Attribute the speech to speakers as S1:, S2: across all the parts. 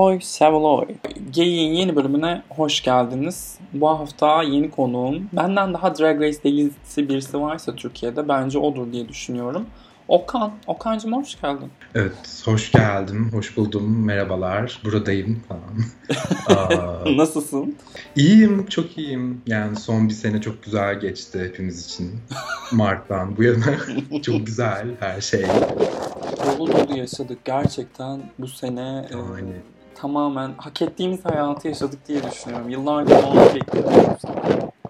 S1: Oy Seveloy. Geyiğin yeni bölümüne hoş geldiniz. Bu hafta yeni konuğum. Benden daha Drag Race delisi birisi varsa Türkiye'de bence odur diye düşünüyorum. Okan. Okan'cığım hoş geldin.
S2: Evet, hoş geldim, hoş buldum, merhabalar, buradayım falan.
S1: Nasılsın?
S2: İyiyim, çok iyiyim. Yani son bir sene çok güzel geçti hepimiz için. Mart'tan bu yana çok güzel her şey.
S1: Dolu dolu yaşadık gerçekten bu sene.
S2: Yani.
S1: E, tamamen hak ettiğimiz hayatı yaşadık diye düşünüyorum. Yıllardır onu bekliyoruz.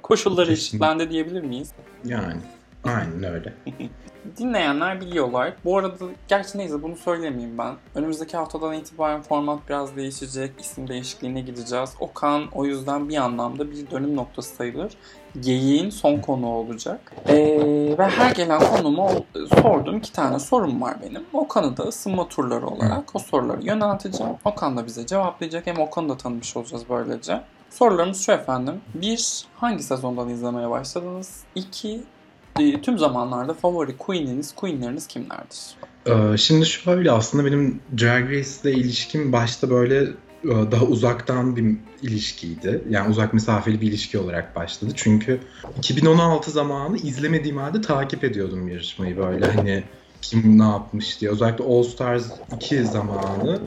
S1: Koşullar eşitlendi diyebilir miyiz?
S2: Yani. Aynen öyle.
S1: Dinleyenler biliyorlar. Bu arada gerçi neyse bunu söylemeyeyim ben. Önümüzdeki haftadan itibaren format biraz değişecek. İsim değişikliğine gideceğiz. Okan o yüzden bir anlamda bir dönüm noktası sayılır. Geyiğin son konu olacak. Ee, ve her gelen konuma sorduğum iki tane sorum var benim. Okan'ı da ısınma turları olarak o soruları yönelteceğim. Okan da bize cevaplayacak. Hem Okan'ı da tanımış olacağız böylece. Sorularımız şu efendim. Bir, hangi sezondan izlemeye başladınız? İki, e, tüm zamanlarda favori queen'iniz, queen'leriniz kimlerdir?
S2: Ee, şimdi şöyle aslında benim Drag Race ile ilişkim başta böyle e, daha uzaktan bir ilişkiydi. Yani uzak mesafeli bir ilişki olarak başladı. Çünkü 2016 zamanı izlemediğim halde takip ediyordum yarışmayı böyle hani kim ne yapmış diye. Özellikle All Stars 2 zamanı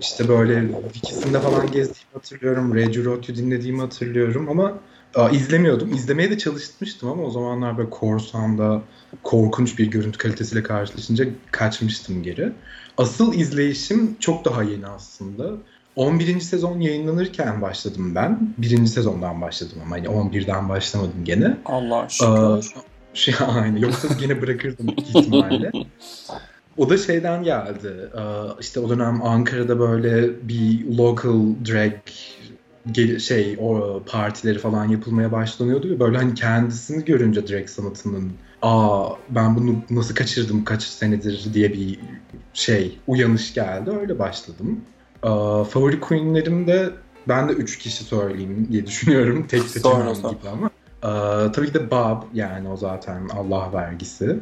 S2: işte böyle ikisinde falan gezdiğimi hatırlıyorum. Reggie Roth'u dinlediğimi hatırlıyorum ama Aa, izlemiyordum. İzlemeye de çalışmıştım ama o zamanlar böyle korsanda korkunç bir görüntü kalitesiyle karşılaşınca kaçmıştım geri. Asıl izleyişim çok daha yeni aslında. 11. sezon yayınlanırken başladım ben. Birinci sezondan başladım ama hani 11'den başlamadım gene.
S1: Allah şükür.
S2: şey, aynı. Yoksa gene bırakırdım ihtimalle. O da şeyden geldi. İşte o dönem Ankara'da böyle bir local drag şey o partileri falan yapılmaya başlanıyordu ve böyle hani kendisini görünce drag sanatının aa ben bunu nasıl kaçırdım kaç senedir diye bir şey uyanış geldi öyle başladım. Aa, favori queenlerim de ben de üç kişi söyleyeyim diye düşünüyorum tek seçemem gibi ama. Aa, tabii ki de Bob yani o zaten Allah vergisi.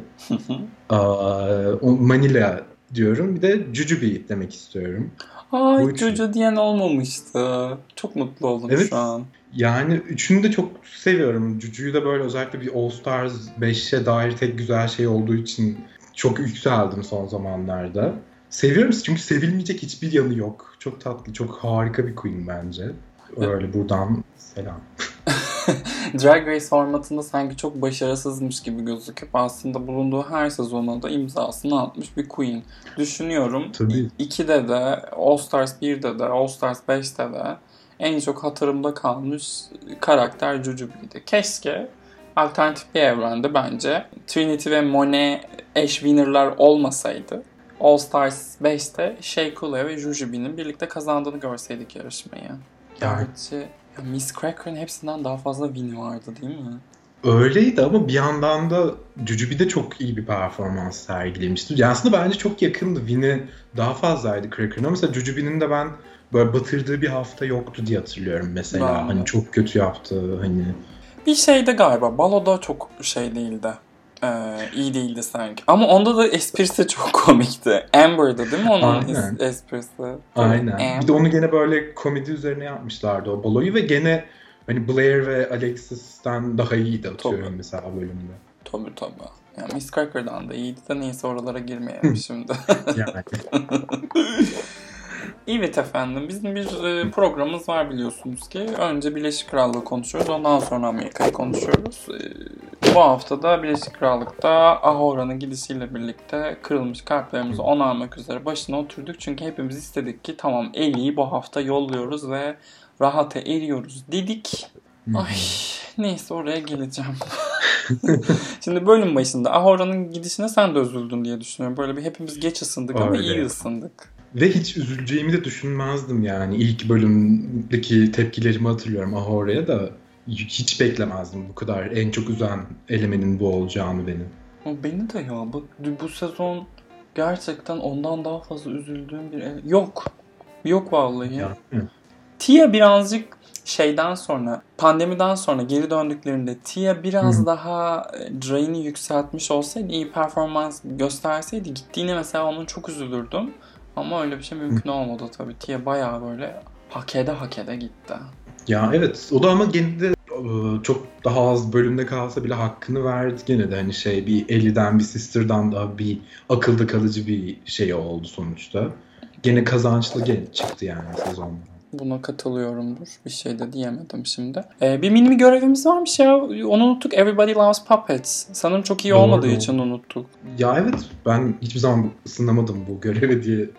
S2: Aa, Manila diyorum bir de Jujubee demek istiyorum.
S1: Ay Jojo diyen olmamıştı. Çok mutlu oldum evet, şu an.
S2: Yani üçünü de çok seviyorum. Juju'yu da böyle özellikle bir All Stars 5'e dair tek güzel şey olduğu için çok yükseldim son zamanlarda. Seviyorum çünkü sevilmeyecek hiçbir yanı yok. Çok tatlı, çok harika bir queen bence. Öyle buradan selam.
S1: Drag Race formatında sanki çok başarısızmış gibi gözüküp aslında bulunduğu her sezona da imzasını atmış bir queen. Düşünüyorum.
S2: Tabii.
S1: 2'de de, All Stars 1'de de, All Stars 5'te de en çok hatırımda kalmış karakter Jujubee'ydi. Keşke alternatif bir evrende bence Trinity ve Monet eş winner'lar olmasaydı All Stars 5'te Shea ve Jujubee'nin birlikte kazandığını görseydik yarışmayı. Gerçi ya Miss Cracker'ın hepsinden daha fazla win'i vardı değil mi?
S2: Öyleydi ama bir yandan da Jujubi de çok iyi bir performans sergilemişti. Yani aslında bence çok yakındı. Win'i daha fazlaydı Cracker'ın ama mesela Jujubi'nin de ben böyle batırdığı bir hafta yoktu diye hatırlıyorum mesela. Ben hani çok kötü yaptı hani.
S1: Bir şeyde galiba Balo'da çok şey değildi. Ee, iyi değildi sanki. Ama onda da esprisi çok komikti. Amber'dı değil mi onun Aynen. esprisi?
S2: Aynen. Amber. Bir de onu gene böyle komedi üzerine yapmışlardı o baloyu ve gene hani Blair ve Alexis'ten daha iyiydi atıyorum tabii. mesela bölümde.
S1: Tabii tabii. Yani Miss Cracker'dan da iyiydi de neyse oralara girmeyelim şimdi. yani. Evet efendim bizim bir e, programımız var biliyorsunuz ki. Önce Birleşik Krallığı konuşuyoruz ondan sonra Amerika'yı konuşuyoruz. E, bu hafta da Birleşik Krallık'ta Ahora'nın gidişiyle birlikte kırılmış kalplerimizi onarmak üzere başına oturduk. Çünkü hepimiz istedik ki tamam Ellie'yi bu hafta yolluyoruz ve rahata eriyoruz dedik. Ay neyse oraya geleceğim. Şimdi bölüm başında Ahora'nın gidişine sen de üzüldün diye düşünüyorum. Böyle bir hepimiz geç ısındık Öyle. ama iyi ısındık.
S2: Ve hiç üzüleceğimi de düşünmezdim yani. İlk bölümdeki tepkilerimi hatırlıyorum Ahora'ya da hiç beklemezdim bu kadar en çok üzen elemenin bu olacağını benim.
S1: Beni de ya. Bu, bu sezon gerçekten ondan daha fazla üzüldüğüm bir... Yok. Yok vallahi. Ya, Tia birazcık şeyden sonra pandemiden sonra geri döndüklerinde Tia biraz Hı. daha e, drain'i yükseltmiş olsaydı iyi performans gösterseydi gittiğine mesela onun çok üzülürdüm. Ama öyle bir şey mümkün olmadı tabii. Tia bayağı böyle hakede hakede gitti.
S2: Ya evet o da ama gene e, çok daha az bölümde kalsa bile hakkını verdi gene de hani şey bir Ellie'den bir Sister'dan daha bir akılda kalıcı bir şey oldu sonuçta. Gene kazançlı gene çıktı yani sezonda.
S1: Buna katılıyorumdur. Bir şey de diyemedim şimdi. Ee, bir mini bir görevimiz varmış ya. Onu unuttuk. Everybody Loves Puppets. Sanırım çok iyi
S2: Doğru.
S1: olmadığı için unuttuk.
S2: Ya evet ben hiçbir zaman ısınamadım bu görevi diye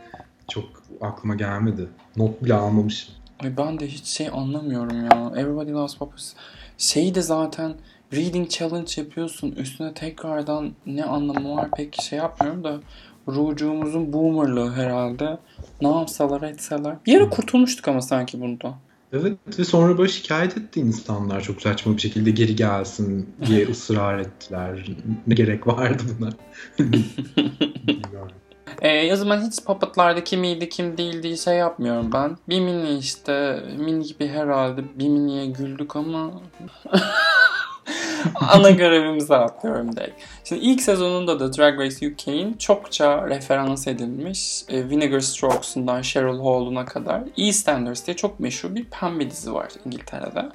S2: çok aklıma gelmedi. Not bile almamışım.
S1: Ay ben de hiç şey anlamıyorum ya. Everybody Loves Puppets. Şey de zaten reading challenge yapıyorsun. Üstüne tekrardan ne anlamı var pek şey yapmıyorum da Rucuğumuzun boomerlığı herhalde. Ne yapsalar etseler. Bir yere kurtulmuştuk ama sanki bunda.
S2: Evet ve sonra böyle şikayet etti insanlar çok saçma bir şekilde geri gelsin diye ısrar ettiler. Ne gerek vardı buna?
S1: Ee, o zaman hiç puppetlarda kim iyiydi kim değildi şey yapmıyorum ben. Bir mini işte mini gibi herhalde bir miniye güldük ama ana görevimize atlıyorum direkt. Şimdi ilk sezonunda da Drag Race UK'in çokça referans edilmiş e, Vinegar Strokes'undan Cheryl Hall'una kadar EastEnders diye çok meşhur bir pembe dizi var İngiltere'de.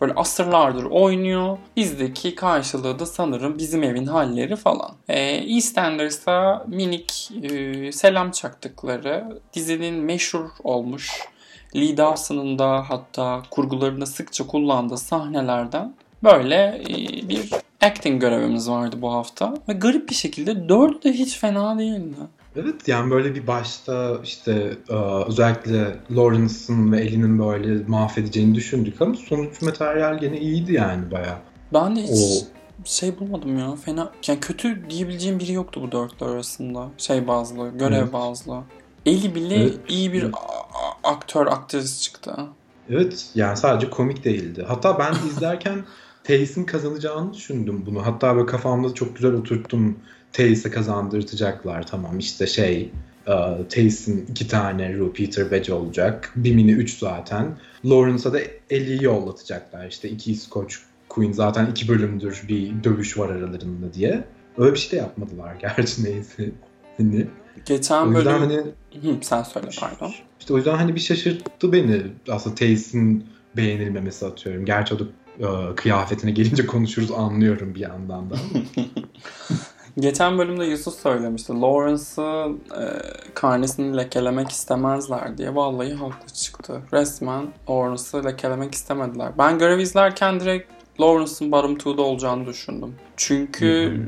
S1: Böyle asırlardır oynuyor. Bizdeki karşılığı da sanırım bizim evin halleri falan. E, EastEnders'a minik e, selam çaktıkları dizinin meşhur olmuş Lee Dawson'ın da hatta kurgularında sıkça kullandığı sahnelerden böyle e, bir acting görevimiz vardı bu hafta. Ve garip bir şekilde dördü de hiç fena değildi.
S2: Evet yani böyle bir başta işte e, özellikle Lawrence'ın ve Ellie'nin böyle mahvedeceğini düşündük ama sonuç materyal gene iyiydi yani baya.
S1: Ben de hiç
S2: O
S1: şey bulmadım ya. Fena yani kötü diyebileceğim biri yoktu bu dörtlü arasında. Şey bazlı, görev
S2: Evet.
S1: bazlı. Eli bile
S2: Evet.
S1: iyi bir
S2: Evet.
S1: aktör, aktris çıktı.
S2: Evet yani sadece komik değildi. Hatta ben izlerken Tays'in kazanacağını düşündüm bunu. Hatta böyle kafamda çok güzel oturttum. Tays'e kazandırtacaklar tamam işte şey e, Tays'in iki tane Ru Peter Badge olacak. Bimini üç zaten. Lawrence'a da Ellie'yi yollatacaklar. İşte iki İskoç Queen zaten iki bölümdür bir dövüş var aralarında diye. Öyle bir şey de yapmadılar gerçi neyse. Hani,
S1: Geçen bölüm...
S2: hani
S1: Hı, sen söyle pardon.
S2: işte o yüzden hani bir şaşırttı beni aslında Tays'in beğenilmemesi atıyorum. Gerçi o da e, kıyafetine gelince konuşuruz anlıyorum bir yandan da.
S1: Geçen bölümde Yusuf söylemişti. Lawrence'ı e, karnesini lekelemek istemezler diye. Vallahi haklı çıktı. Resmen Lawrence'ı lekelemek istemediler. Ben görev izlerken direkt Lawrence'ın two'da olacağını düşündüm. Çünkü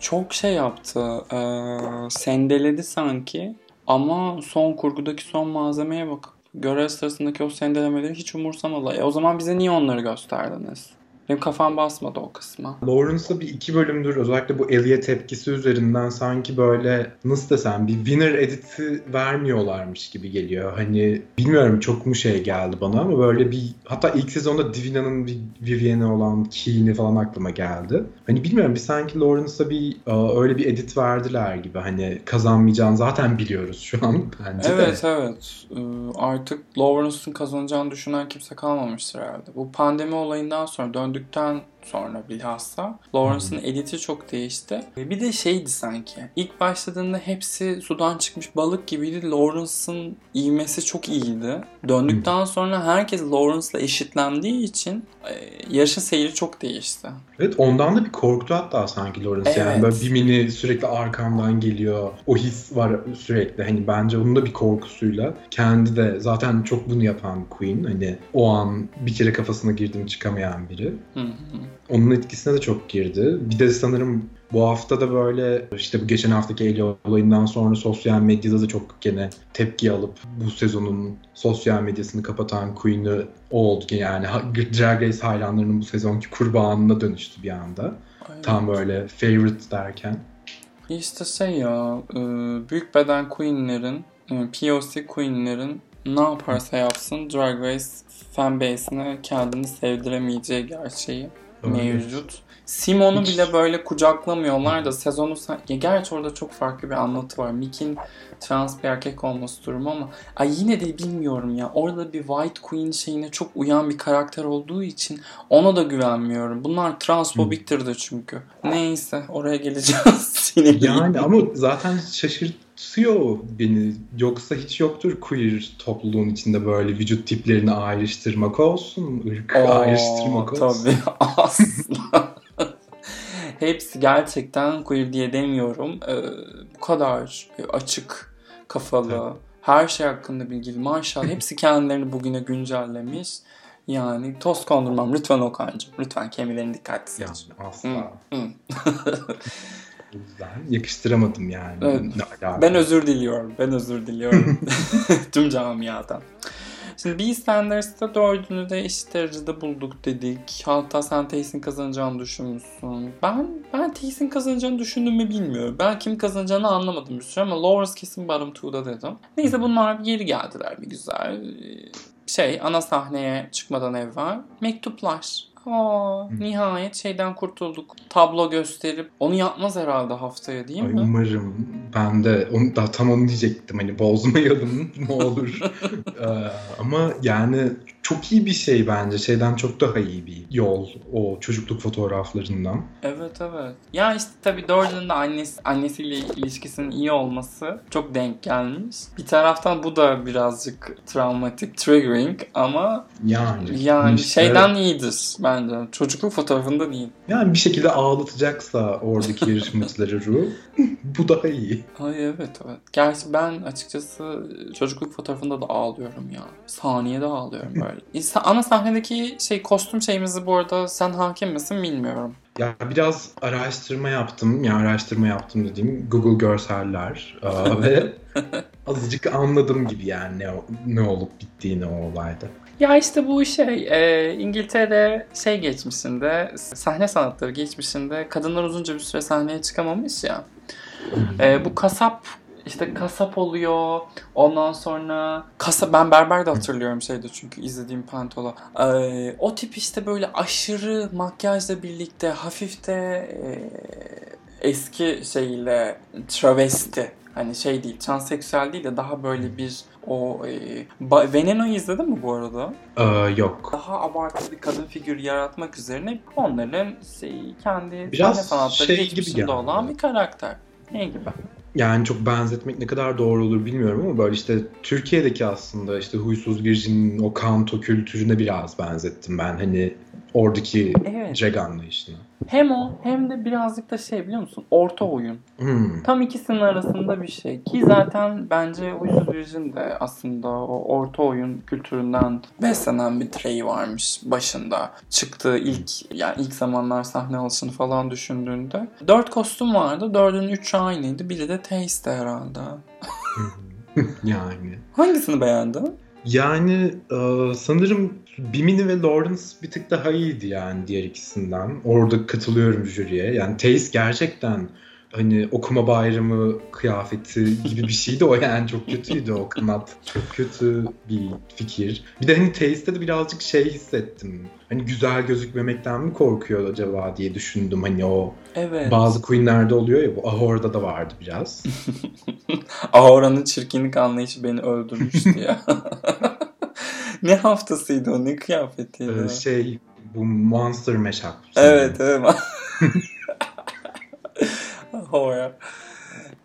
S1: çok şey yaptı. E, sendeledi sanki. Ama son kurgudaki son malzemeye bakıp görev sırasındaki o sendelemeleri hiç umursamadılar. E, o zaman bize niye onları gösterdiniz? Benim kafam basmadı o kısma.
S2: Lawrence'la bir iki bölümdür özellikle bu Ellie tepkisi üzerinden sanki böyle nasıl desem bir winner editi vermiyorlarmış gibi geliyor. Hani bilmiyorum çok mu şey geldi bana ama böyle bir hatta ilk sezonda Divina'nın bir Vivienne'e olan Keen'i falan aklıma geldi. Hani bilmiyorum bir sanki Lawrence'a bir öyle bir edit verdiler gibi hani kazanmayacağını zaten biliyoruz şu an bence de.
S1: Evet evet. Ee, Artık Lawrence'ın kazanacağını düşünen kimse kalmamıştır herhalde. Bu pandemi olayından sonra döndükten sonra bilhassa Lawrence'ın editi çok değişti. Ee, Bir de şeydi sanki. İlk başladığında hepsi sudan çıkmış balık gibiydi. Lawrence'ın ivmesi çok iyiydi. Döndükten sonra herkes Lawrence'la eşitlendiği için e, yarışın seyri çok değişti.
S2: Evet ondan da bir korktu hatta sanki Lawrence. Yani
S1: Evet.
S2: böyle bir mini sürekli arkamdan geliyor. O his var sürekli. Hani bence onun da bir korkusuyla. Kendi de zaten çok bunu yapan Queen. Hani o an bir kere kafasına girdim çıkamayan biri.
S1: Hı hı.
S2: Onun etkisine de çok girdi. Bir de sanırım bu hafta da böyle işte bu geçen haftaki Ellie olayından sonra sosyal medyada da çok gene tepki alıp bu sezonun sosyal medyasını kapatan Queen'i o oldu. Yani ha- Drag Race hayranlarının bu sezonki kurbanına dönüştü bir anda.
S1: Aynen.
S2: Tam böyle favorite derken.
S1: İşte şey ya, e, büyük beden queenlerin, e, POC queenlerin ne yaparsa yapsın Drag Race fanbase'ine kendini sevdiremeyeceği gerçeği. Mevcut. Simon'u
S2: Hiç-
S1: bile böyle kucaklamıyorlar da sezonu ya gerçi orada çok farklı bir anlatı var. Mick'in trans bir erkek olması durumu ama ay yine de bilmiyorum ya. Orada bir White Queen şeyine çok uyan bir karakter olduğu için ona da güvenmiyorum. Bunlar transfobiktir de çünkü. Neyse oraya geleceğiz. Yine
S2: Yani ama zaten şaşırt korkutuyor beni. Yoksa hiç yoktur queer topluluğun içinde böyle vücut tiplerini ayrıştırmak olsun, ırk ayrıştırmak olsun.
S1: Tabii asla. Hepsi gerçekten queer diye demiyorum. Ee, bu kadar açık kafalı,
S2: Evet.
S1: her şey hakkında bilgili. Maşallah hepsi kendilerini bugüne güncellemiş. Yani toz kondurmam. Lütfen Okan'cığım. Lütfen kelimelerine dikkat
S2: Yani
S1: seç.
S2: asla.
S1: Hı, hı.
S2: O yüzden yakıştıramadım yani.
S1: Evet.
S2: Ne alaka?
S1: Ben özür diliyorum. Ben özür diliyorum. Tüm camiadan. Şimdi Beastanders'ta dördünü de eşit derecede bulduk dedik. Hatta sen Tace'in kazanacağını düşünmüşsün. Ben ben Tace'in kazanacağını düşündüm mü bilmiyorum. Ben kim kazanacağını anlamadım bir süre ama Lawrence kesin bottom 2'da dedim. Neyse bunlar geri geldiler bir güzel. Şey ana sahneye çıkmadan evvel mektuplar. Aa, nihayet şeyden kurtulduk. Tablo gösterip onu yapmaz herhalde haftaya değil
S2: Ay,
S1: mi?
S2: umarım. Ben de onu da tam onu diyecektim hani bozmayalım ne olur. Ee, ama yani çok iyi bir şey bence. Şeyden çok daha iyi bir yol o çocukluk fotoğraflarından.
S1: Evet evet. Ya işte tabii Dorothy'nin de annesi, annesiyle ilişkisinin iyi olması çok denk gelmiş. Bir taraftan bu da birazcık travmatik, triggering ama
S2: Yani.
S1: yani
S2: işte-
S1: şeyden iyidir bence. Çocukluk fotoğrafında değil.
S2: Yani bir şekilde ağlatacaksa oradaki yarışmacıları ruh bu daha iyi.
S1: Ay evet evet. Gerçi ben açıkçası çocukluk fotoğrafında da ağlıyorum ya. Saniyede ağlıyorum böyle. Sa- Ana sahnedeki şey kostüm şeyimizi bu arada sen hakim misin bilmiyorum.
S2: Ya biraz araştırma yaptım. Ya araştırma yaptım dediğim Google görseller ve azıcık anladım gibi yani ne, ne olup bittiğini o olayda.
S1: Ya işte bu şey e, İngiltere şey geçmişinde sahne sanatları geçmişinde kadınlar uzunca bir süre sahneye çıkamamış ya. E, bu kasap işte kasap oluyor. Ondan sonra kasap ben berber de hatırlıyorum şeyde çünkü izlediğim Pantola. E, o tip işte böyle aşırı makyajla birlikte hafif de e, eski şeyle travesti hani şey değil transseksüel değil de daha böyle bir o e, Veneno'yu izledin mi bu arada?
S2: Ee, yok.
S1: Daha abartılı bir kadın figürü yaratmak üzerine onların şey, kendi
S2: Biraz
S1: sahne sanatları
S2: şey gibi
S1: geçmişinde
S2: geldi.
S1: olan bir karakter. Ne gibi?
S2: Yani çok benzetmek ne kadar doğru olur bilmiyorum ama böyle işte Türkiye'deki aslında işte huysuz Virgin'in o kanto kültürüne biraz benzettim ben. Hani oradaki
S1: Evet.
S2: drag anlayışına.
S1: Hem o hem de birazcık da şey biliyor musun? Orta oyun.
S2: Hmm.
S1: Tam ikisinin arasında bir şey. Ki zaten bence Huysuz Virgin de aslında o orta oyun kültüründen beslenen bir direği varmış başında. Çıktığı ilk yani ilk zamanlar sahne alışını falan düşündüğünde. Dört kostüm vardı. Dördünün üçü aynıydı. Biri de Taste herhalde.
S2: yani.
S1: Hangisini beğendin?
S2: Yani e, sanırım Bimini ve Lawrence bir tık daha iyiydi yani diğer ikisinden. Orada katılıyorum jüriye. Yani Taste gerçekten hani okuma bayramı kıyafeti gibi bir şeydi o yani çok kötüydü o kanat. Çok kötü bir fikir. Bir de hani Taste'de de birazcık şey hissettim. Hani güzel gözükmemekten mi korkuyor acaba diye düşündüm. Hani o
S1: Evet.
S2: bazı queenlerde oluyor ya bu Ahor'da da vardı biraz.
S1: Aura'nın çirkinlik anlayışı beni öldürmüştü ya. ne haftasıydı o? Ne kıyafetiydi?
S2: Ee, şey bu Monster Mashup.
S1: Evet evet. Hoya.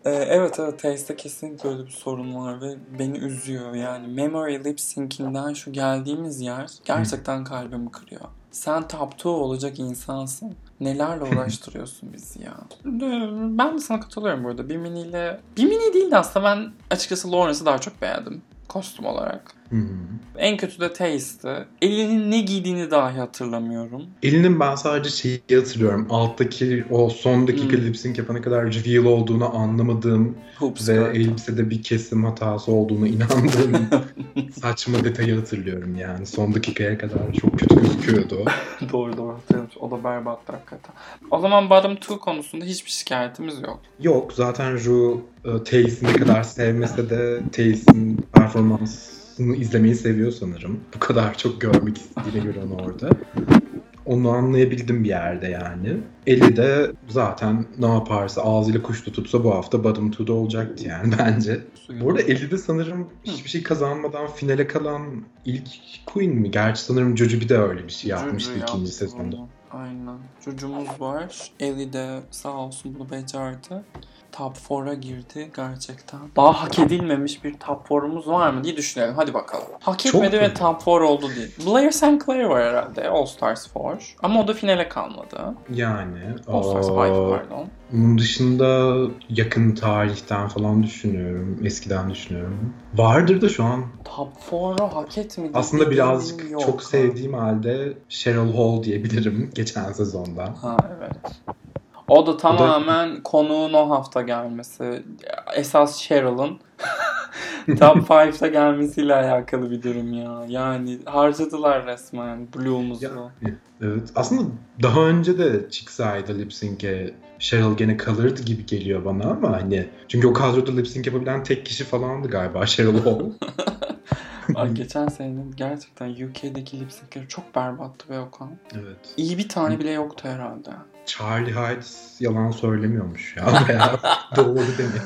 S1: Ee, evet evet Taste'de kesinlikle öyle bir sorun var ve beni üzüyor yani. Memory Lip Sync'inden şu geldiğimiz yer gerçekten kalbimi kırıyor. Sen two olacak insansın. Nelerle uğraştırıyorsun bizi ya. Ben de sana katılıyorum burada. Bir miniyle... Bir mini değil de aslında ben açıkçası Lawrence'ı daha çok beğendim kostüm olarak.
S2: Hı.
S1: En kötü de Taste'ı. Elinin ne giydiğini dahi hatırlamıyorum.
S2: Elinin ben sadece şeyi hatırlıyorum. Alttaki o son dakika
S1: Hmm.
S2: lip sync yapana kadar reveal olduğunu anlamadığım
S1: Hoop
S2: ve
S1: skirt.
S2: elbisede bir kesim hatası olduğunu inandığım saçma detayı hatırlıyorum yani. Son dakikaya kadar çok kötü gözüküyordu.
S1: doğru doğru hatırlıyorum. O da berbattı hakikaten. O zaman bottom 2 konusunda hiçbir şikayetimiz yok.
S2: Yok zaten Ru e, Tace'i ne kadar sevmese de Tace'in performansını izlemeyi seviyor sanırım. Bu kadar çok görmek istediğine göre onu orada. Onu anlayabildim bir yerde yani. Eli de zaten ne yaparsa ağzıyla kuş tutsa bu hafta bottom 2'da olacaktı yani bence. Bu arada Eli de sanırım hiçbir şey kazanmadan finale kalan ilk queen mi? Gerçi sanırım Jojo de öyle bir şey yapmıştı
S1: Cucu
S2: ikinci sezonda.
S1: onu. Aynen. Cucumuz var. Ellie de sağ olsun bunu becerdi. Top 4'a girdi gerçekten. Daha hak edilmemiş bir top 4'umuz var mı diye düşünelim. Hadi bakalım. Hak
S2: Çok
S1: etmedi ve top 4 oldu diye. Blair St. Clair var herhalde All Stars 4. Ama o da finale kalmadı.
S2: Yani.
S1: All Stars 5
S2: aa,
S1: pardon.
S2: Bunun dışında yakın tarihten falan düşünüyorum. Eskiden düşünüyorum. Vardır da şu an
S1: Top 4'u hak etmedi.
S2: aslında birazcık
S1: yok.
S2: çok sevdiğim halde Cheryl Hall diyebilirim geçen sezonda.
S1: Ha evet. O da tamamen konuğun o hafta gelmesi. Esas Cheryl'ın Top 5'ta gelmesiyle alakalı bir durum ya. Yani harcadılar resmen Blue'umuzu.
S2: Ya, Evet. Aslında daha önce de çıksaydı lip sync'e Cheryl gene kalırdı gibi geliyor bana ama hani çünkü o kadroda lip sync yapabilen tek kişi falandı galiba Cheryl Hall.
S1: Ay, geçen senenin gerçekten UK'deki lip sync'leri çok berbattı be Okan.
S2: evet.
S1: İyi bir tane bile yoktu herhalde.
S2: Charlie Hyde yalan söylemiyormuş ya veya doğru demek.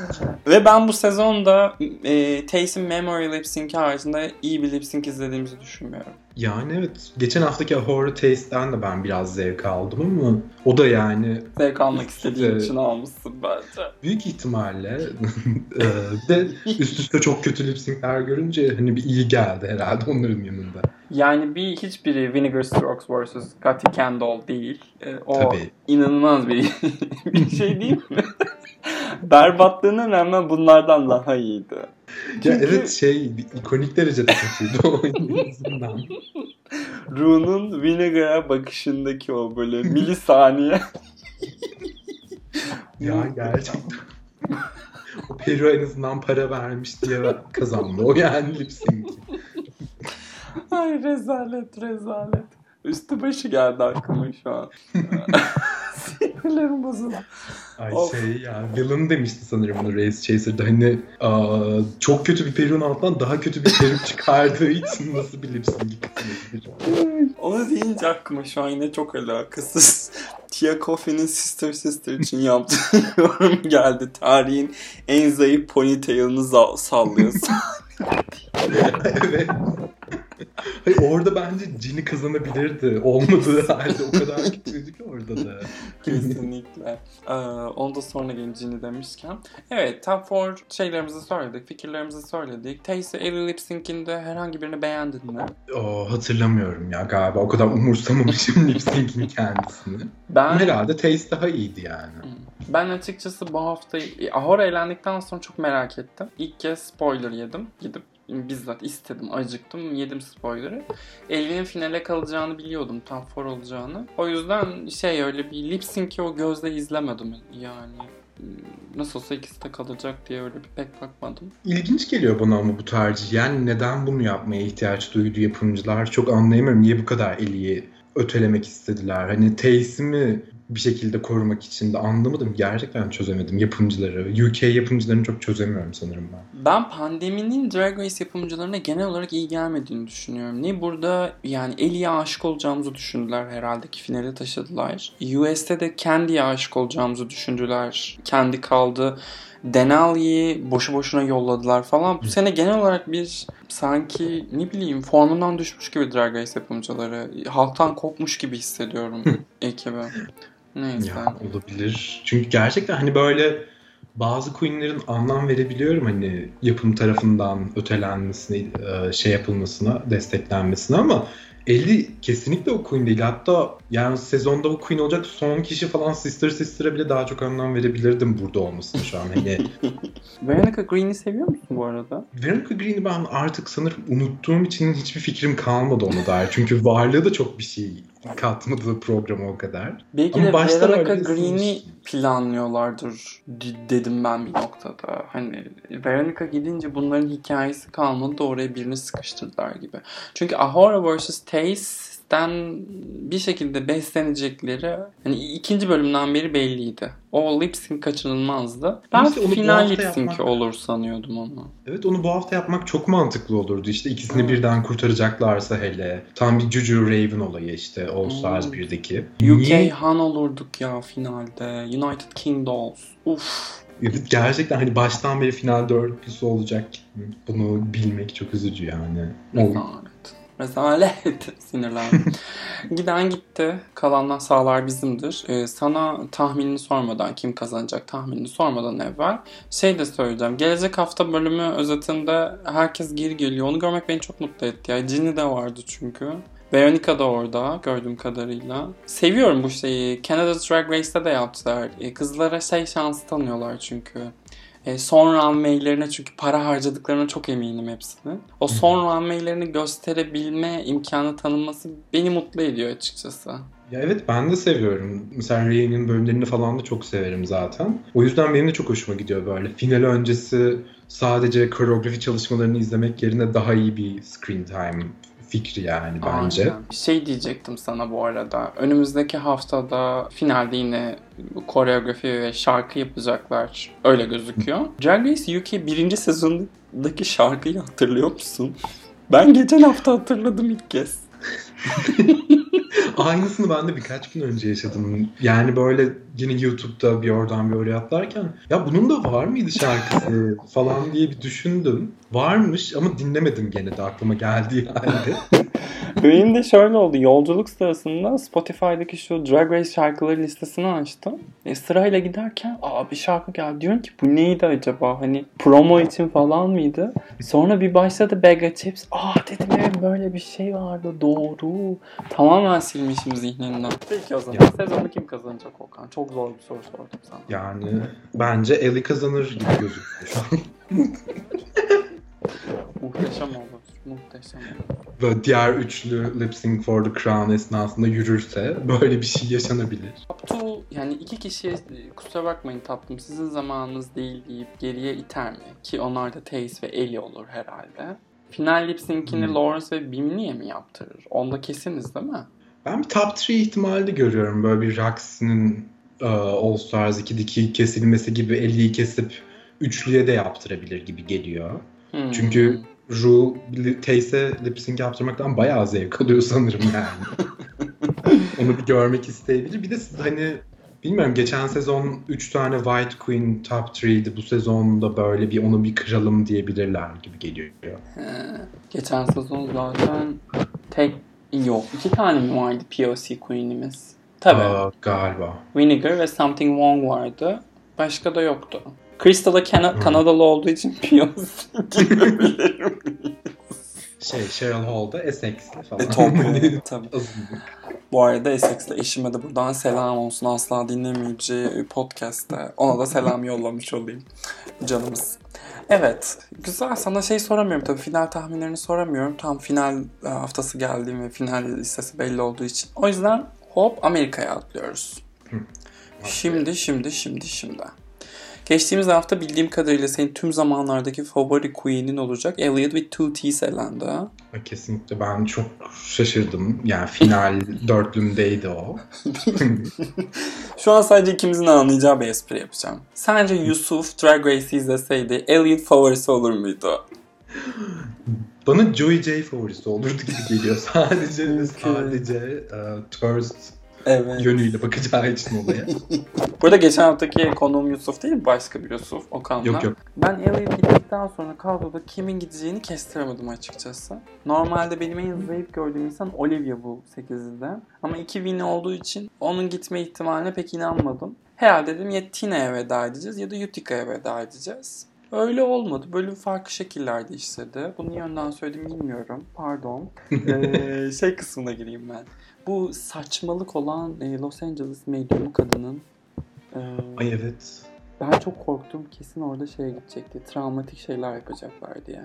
S1: Ve ben bu sezonda e, Taste'in Memory lip sync haricinde iyi bir lip sync izlediğimizi düşünmüyorum.
S2: Yani evet. Geçen haftaki Horror Taste'den de ben biraz zevk aldım ama o da yani
S1: Zevk almak istediğin
S2: Evet.
S1: için almışsın bence.
S2: büyük ihtimalle e, de üst üste çok kötü lip sync'ler görünce hani bir iyi geldi herhalde onların yanında.
S1: Yani bir hiçbiri Vinegar Strokes vs. Gotti Candle değil. E, o
S2: Tabii.
S1: inanılmaz bir bir şey değil mi? Berbatlığına rağmen bunlardan daha iyiydi.
S2: Ya
S1: Çünkü-
S2: evet şey ikonik derecede kötüydü o en azından.
S1: Rune'un Vinegar'a bakışındaki o böyle milisaniye.
S2: Ya gerçekten. o Peru en azından para vermiş diye kazandı. O yani lip sync.
S1: Ay rezalet rezalet. Üstü başı geldi aklıma şu an. Sinirlerim bozuldu.
S2: Ay
S1: Of.
S2: şey ya villain demişti sanırım bunu Race Chaser'da hani aa, çok kötü bir peruğun altından daha kötü bir peruk çıkardığı için nasıl bir lip sync yapabilir?
S1: Onu deyince aklıma şu an yine çok alakasız. Tia Coffee'nin Sister Sister için yaptığı yorum geldi. Tarihin en zayıf ponytail'ını sallıyor.
S2: evet. Hayır, orada bence Ginny kazanabilirdi. Olmadığı halde o kadar kötüydü ki orada da.
S1: Kesinlikle. Ee, onu da sonra gencini demişken. Evet Top 4 şeylerimizi söyledik, fikirlerimizi söyledik. Taste Ellie Lip Sync'inde herhangi birini beğendin mi?
S2: O hatırlamıyorum ya galiba o kadar umursamamışım lip sync'in kendisini.
S1: Ben
S2: Herhalde Taste daha iyiydi yani.
S1: Ben açıkçası bu hafta Ahora eğlendikten sonra çok merak ettim. İlk kez spoiler yedim. Gidip bizzat istedim, acıktım, yedim spoiler'ı. Elvin'in finale kalacağını biliyordum, top 4 olacağını. O yüzden şey öyle bir lip sync'i o gözle izlemedim yani. Nasıl olsa ikisi de kalacak diye öyle bir pek bakmadım.
S2: İlginç geliyor bana ama bu tercih. Yani neden bunu yapmaya ihtiyaç duydu yapımcılar? Çok anlayamıyorum. Niye bu kadar Ellie'yi ötelemek istediler? Hani Tace'i mi bir şekilde korumak için de anlamadım. Gerçekten çözemedim yapımcıları. UK yapımcılarını çok çözemiyorum sanırım ben.
S1: Ben pandeminin Drag Race yapımcılarına genel olarak iyi gelmediğini düşünüyorum. Ne burada yani Ellie'ye aşık olacağımızı düşündüler herhalde ki finale taşıdılar. US'te de Candy'ye aşık olacağımızı düşündüler. Kendi kaldı. Denali'yi boşu boşuna yolladılar falan. Bu sene genel olarak bir sanki ne bileyim formundan düşmüş gibi Drag Race yapımcıları. Halktan kopmuş gibi hissediyorum ekibi. Neyse.
S2: Ya olabilir. Çünkü gerçekten hani böyle bazı queenlerin anlam verebiliyorum hani yapım tarafından ötelenmesine, e, şey yapılmasına, desteklenmesine ama Ellie kesinlikle o queen değil. Hatta yani sezonda o queen olacak son kişi falan Sister Sister'a bile daha çok anlam verebilirdim burada olmasına şu an. Hani
S1: Veronica Green'i seviyor musun bu arada?
S2: Veronica Green'i ben artık sanırım unuttuğum için hiçbir fikrim kalmadı ona dair. Çünkü varlığı da çok bir şey katmadı programa o kadar.
S1: Belki
S2: Ama
S1: de Veronica Green'i planlıyorlardır dedim ben bir noktada. Hani Veronica gidince bunların hikayesi kalmadı da oraya birini sıkıştırdılar gibi. Çünkü Ahura vs. Taste'den bir şekilde beslenecekleri hani ikinci bölümden beri belliydi. O lip sync kaçınılmazdı. Ben
S2: İşte
S1: final
S2: hafta
S1: lip sync
S2: yapmak-
S1: olur sanıyordum onu.
S2: Evet onu bu hafta yapmak çok mantıklı olurdu. İşte ikisini
S1: Evet.
S2: birden kurtaracaklarsa hele. Tam bir Juju Raven olayı işte All Stars
S1: Evet.
S2: 1'deki.
S1: UK
S2: Niye?
S1: Han olurduk ya finalde. United Kingdoms. Uf.
S2: Evet, gerçekten hani baştan beri final dörtlüsü olacak. Bunu bilmek çok üzücü yani. O,
S1: Rezalet. Sinirlendim. Giden gitti. Kalanlar sağlar bizimdir. Ee, sana tahminini sormadan, kim kazanacak tahminini sormadan evvel şey de söyleyeceğim. Gelecek hafta bölümü özetinde herkes geri geliyor. Onu görmek beni çok mutlu etti. Ya Ginny de vardı çünkü. Veronica da orada gördüğüm kadarıyla. Seviyorum bu şeyi. Canada Drag Race'te de yaptılar. Ee, Kızlara şey şansı tanıyorlar çünkü. E, son runway'lerine çünkü para harcadıklarına çok eminim hepsini. O son runway'lerini gösterebilme imkanı tanınması beni mutlu ediyor açıkçası.
S2: Ya evet ben de seviyorum. Mesela Ray'nin bölümlerini falan da çok severim zaten. O yüzden benim de çok hoşuma gidiyor böyle. Final öncesi sadece koreografi çalışmalarını izlemek yerine daha iyi bir screen time fikri yani bence.
S1: Aynen. Şey diyecektim sana bu arada. Önümüzdeki haftada finalde yine koreografi ve şarkı yapacaklar. Öyle gözüküyor. Drag Race UK birinci sezondaki şarkıyı hatırlıyor musun? Ben geçen hafta hatırladım ilk kez.
S2: Aynısını ben de birkaç gün önce yaşadım. Yani böyle yine YouTube'da bir oradan bir oraya atlarken ya bunun da var mıydı şarkısı falan diye bir düşündüm. Varmış ama dinlemedim gene de aklıma geldiği halde.
S1: Benim de şöyle oldu. Yolculuk sırasında Spotify'daki şu Drag Race şarkıları listesini açtım. E, sırayla giderken aa bir şarkı geldi. Diyorum ki bu neydi acaba? Hani promo için falan mıydı? Sonra bir başladı Bag of Chips. Aa dedim evet böyle bir şey vardı. Doğru. Tamamen silmişim zihnimden. Peki o zaman sezonu kim kazanacak Okan? Çok zor bir soru sordum sana.
S2: Yani bence Ellie kazanır gibi gözüküyor şu an.
S1: Muhteşem olur. Muhteşem olur.
S2: Ve diğer üçlü Lip Sync for the Crown esnasında yürürse böyle bir şey yaşanabilir.
S1: Up to yani iki kişiye kusura bakmayın tatlım sizin zamanınız değil deyip geriye iter mi? Ki onlar da Taze ve Ellie olur herhalde. Final lip sync'ini
S2: Hmm.
S1: Lawrence ve Bimini'ye mi yaptırır? Onda kesiniz değil mi?
S2: Ben bir top 3 ihtimali de görüyorum. Böyle bir Roxy'nin e, All Stars 2'deki kesilmesi gibi Ellie'yi kesip üçlüye de yaptırabilir gibi geliyor.
S1: Hmm.
S2: Çünkü Ru Tace'e lip sync yaptırmaktan bayağı zevk alıyor sanırım yani. Onu bir görmek isteyebilir. Bir de hani bilmiyorum geçen sezon 3 tane White Queen top 3'ydi. Bu sezonda böyle bir onu bir kıralım diyebilirler gibi geliyor.
S1: He, geçen sezon zaten tek yok. iki tane mi vardı POC Queen'imiz? Tabii.
S2: Aa, galiba.
S1: Vinegar ve Something Wrong vardı. Başka da yoktu. Crystal'da Kana-
S2: Hmm.
S1: Kanadalı olduğu için diyebilirim.
S2: Şey Cheryl Hall'da Essex'li falan.
S1: E, Tabii. Tabii. Bu arada Essex'le eşime de buradan selam olsun. Asla dinlemeyeceği podcast'te. Ona da selam yollamış olayım. Canımız. Evet. Güzel. Sana şey soramıyorum tabii. Final tahminlerini soramıyorum. Tam final e, haftası geldiğim ve final listesi belli olduğu için. O yüzden hop Amerika'ya atlıyoruz. Şimdi, şimdi, şimdi, şimdi. Geçtiğimiz hafta bildiğim kadarıyla senin tüm zamanlardaki favori queen'in olacak. Elliot with two T's elendi.
S2: Kesinlikle ben çok şaşırdım. Yani final dörtlümdeydi o.
S1: Şu an sadece ikimizin anlayacağı bir espri yapacağım. Sence Yusuf Drag Race'i izleseydi Elliot favorisi olur muydu?
S2: Bana Joey J favorisi olurdu gibi geliyor. Sadece ve sadece uh, Thirst
S1: Evet.
S2: yönüyle bakacağı için olaya.
S1: Burada geçen haftaki konuğum Yusuf değil başka bir Yusuf Okan'la.
S2: yok yok.
S1: Ben Elliot gittikten sonra kadroda kimin gideceğini kestiremedim açıkçası. Normalde benim en zayıf gördüğüm insan Olivia bu 8'de. Ama 2 win olduğu için onun gitme ihtimaline pek inanmadım. Herhalde dedim ya Tina'ya veda edeceğiz ya da Utica'ya veda edeceğiz. Öyle olmadı. Bölüm farklı şekillerde işledi. Bunu niye önden söyledim bilmiyorum. Pardon. Ee, şey kısmına gireyim ben. Bu saçmalık olan e, Los Angeles medyumu kadının e,
S2: Ay evet.
S1: ben çok korktum kesin orada şeye gidecekti. Travmatik şeyler yapacaklar diye.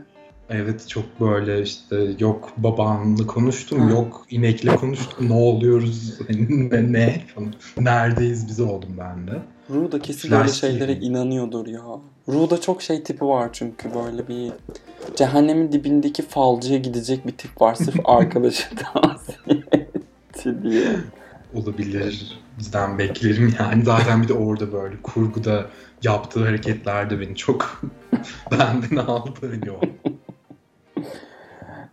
S2: Evet çok böyle işte yok babanla konuştum,
S1: Ha.
S2: yok inekle konuştum, ne oluyoruz, ne, ne falan. Neredeyiz biz oldum ben de.
S1: Ru da kesin
S2: Flash
S1: böyle şeylere
S2: TV.
S1: inanıyordur ya. Ru'da çok şey tipi var çünkü böyle bir cehennemin dibindeki falcıya gidecek bir tip var sırf arkadaşı tavsiye etti diye.
S2: Olabilir. Bizden beklerim yani. Zaten bir de orada böyle kurguda yaptığı hareketler de beni çok benden aldı. Hani o.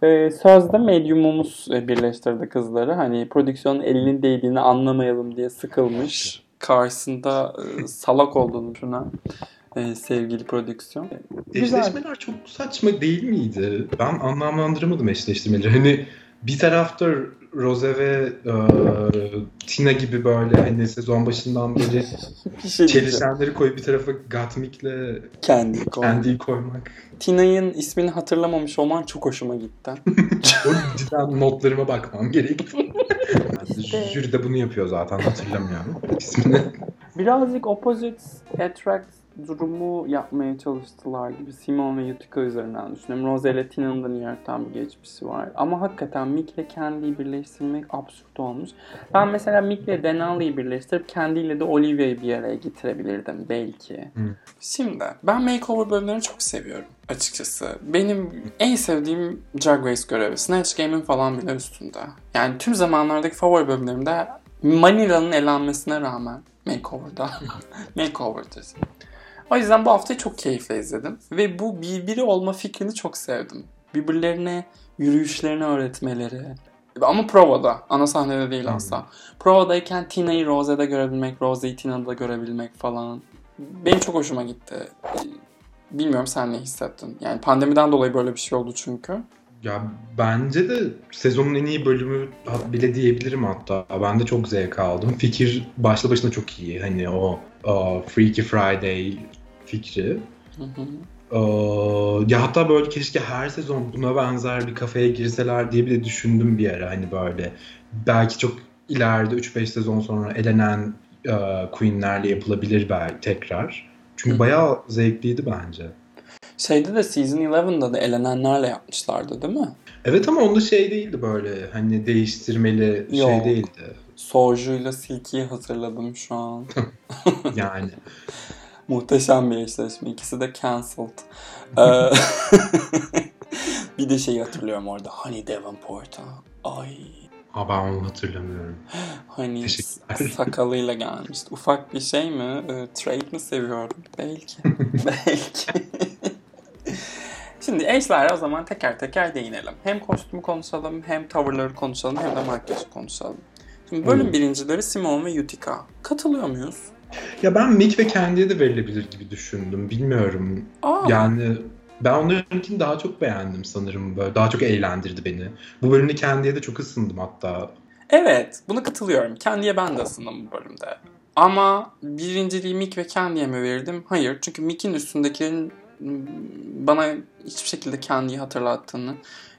S1: Ee, sözde medyumumuz e, birleştirdi kızları. Hani prodüksiyonun elinin değdiğini anlamayalım diye sıkılmış. Karşısında e, salak olduğunu düşünen e, sevgili prodüksiyon. Güzel.
S2: Eşleşmeler çok saçma değil miydi? Ben anlamlandıramadım eşleştirmeleri. Hani bir tarafta Rose ve e, Tina gibi böyle hani sezon başından beri
S1: şey
S2: çelişenleri koyup bir tarafa Gottmik'le
S1: Kendi.
S2: Candy'yi koymak.
S1: Tina'nın ismini hatırlamamış olman çok hoşuma gitti.
S2: O cidden notlarıma bakmam gerek.
S1: İşte-
S2: Jüri de bunu yapıyor zaten hatırlamıyorum ismini.
S1: Birazcık opposites attract durumu yapmaya çalıştılar gibi Simon ve Utica üzerinden düşünüyorum. Rose ile Tina'nın da New York'tan bir geçmişi var. Ama hakikaten Mick ile Candy'yi birleştirmek absürt olmuş. Ben mesela Mick ile Denali'yi birleştirip Candy ile de Olivia'yı bir araya getirebilirdim belki.
S2: Hı.
S1: Şimdi ben makeover bölümlerini çok seviyorum açıkçası. Benim en sevdiğim Drag Race görevi. Snatch Game'in falan bile üstünde. Yani tüm zamanlardaki favori bölümlerimde Manila'nın elenmesine rağmen makeover'da makeover'dır. O yüzden bu haftayı çok keyifle izledim. Ve bu birbiri olma fikrini çok sevdim. Birbirlerine yürüyüşlerini öğretmeleri. Ama provada. Ana sahnede değil
S2: Hmm.
S1: asla. Provadayken Tina'yı Rose'de görebilmek, Rose'yi Tina'da görebilmek falan. Benim çok hoşuma gitti. Bilmiyorum sen ne hissettin? Yani pandemiden dolayı böyle bir şey oldu çünkü.
S2: Ya bence de sezonun en iyi bölümü bile diyebilirim hatta. Ben de çok zevk aldım. Fikir başlı başına çok iyi. Hani o, o Freaky Friday fikri.
S1: Hı hı.
S2: Ee, ya hatta böyle keşke her sezon buna benzer bir kafeye girseler diye bile düşündüm bir ara hani böyle. Belki çok ileride 3-5 sezon sonra elenen e, Queen'lerle yapılabilir belki tekrar. Çünkü
S1: Hı.
S2: bayağı zevkliydi bence.
S1: Şeyde de Season 11'da da elenenlerle yapmışlardı değil mi?
S2: Evet ama onda şey değildi böyle hani değiştirmeli şey
S1: Yok.
S2: değildi.
S1: Soju'yla Silky'yi hatırladım şu an.
S2: Yani
S1: Muhteşem bir eşleşme. İkisi de cancelled. Ee, bir de şeyi hatırlıyorum orada. Honey Davenport'a. Ay.
S2: ben onu hatırlamıyorum.
S1: Hani sakalıyla gelmişti. Ufak bir şey mi? Ee, trade mi seviyorum? Belki. Belki. Şimdi eşlerle o zaman teker teker değinelim. Hem kostümü konuşalım, hem tavırları konuşalım, hem de makyajı konuşalım. Şimdi bölüm
S2: Hmm.
S1: birincileri Simon ve Utica. Katılıyor muyuz?
S2: Ya ben Mick ve Candy'ye de verilebilir gibi düşündüm. Bilmiyorum.
S1: Aa,
S2: Yani ben onlarınkini daha çok beğendim sanırım. Böyle daha çok eğlendirdi beni. Bu bölümde Candy'ye de çok ısındım hatta.
S1: Evet, buna katılıyorum. Candy'ye ben de ısındım bu bölümde. Ama birinciliği Mick ve Candy'ye mi verirdim? Hayır. Çünkü Mick'in üstündekilerin bana hiçbir şekilde Candy'yi hatırlattığını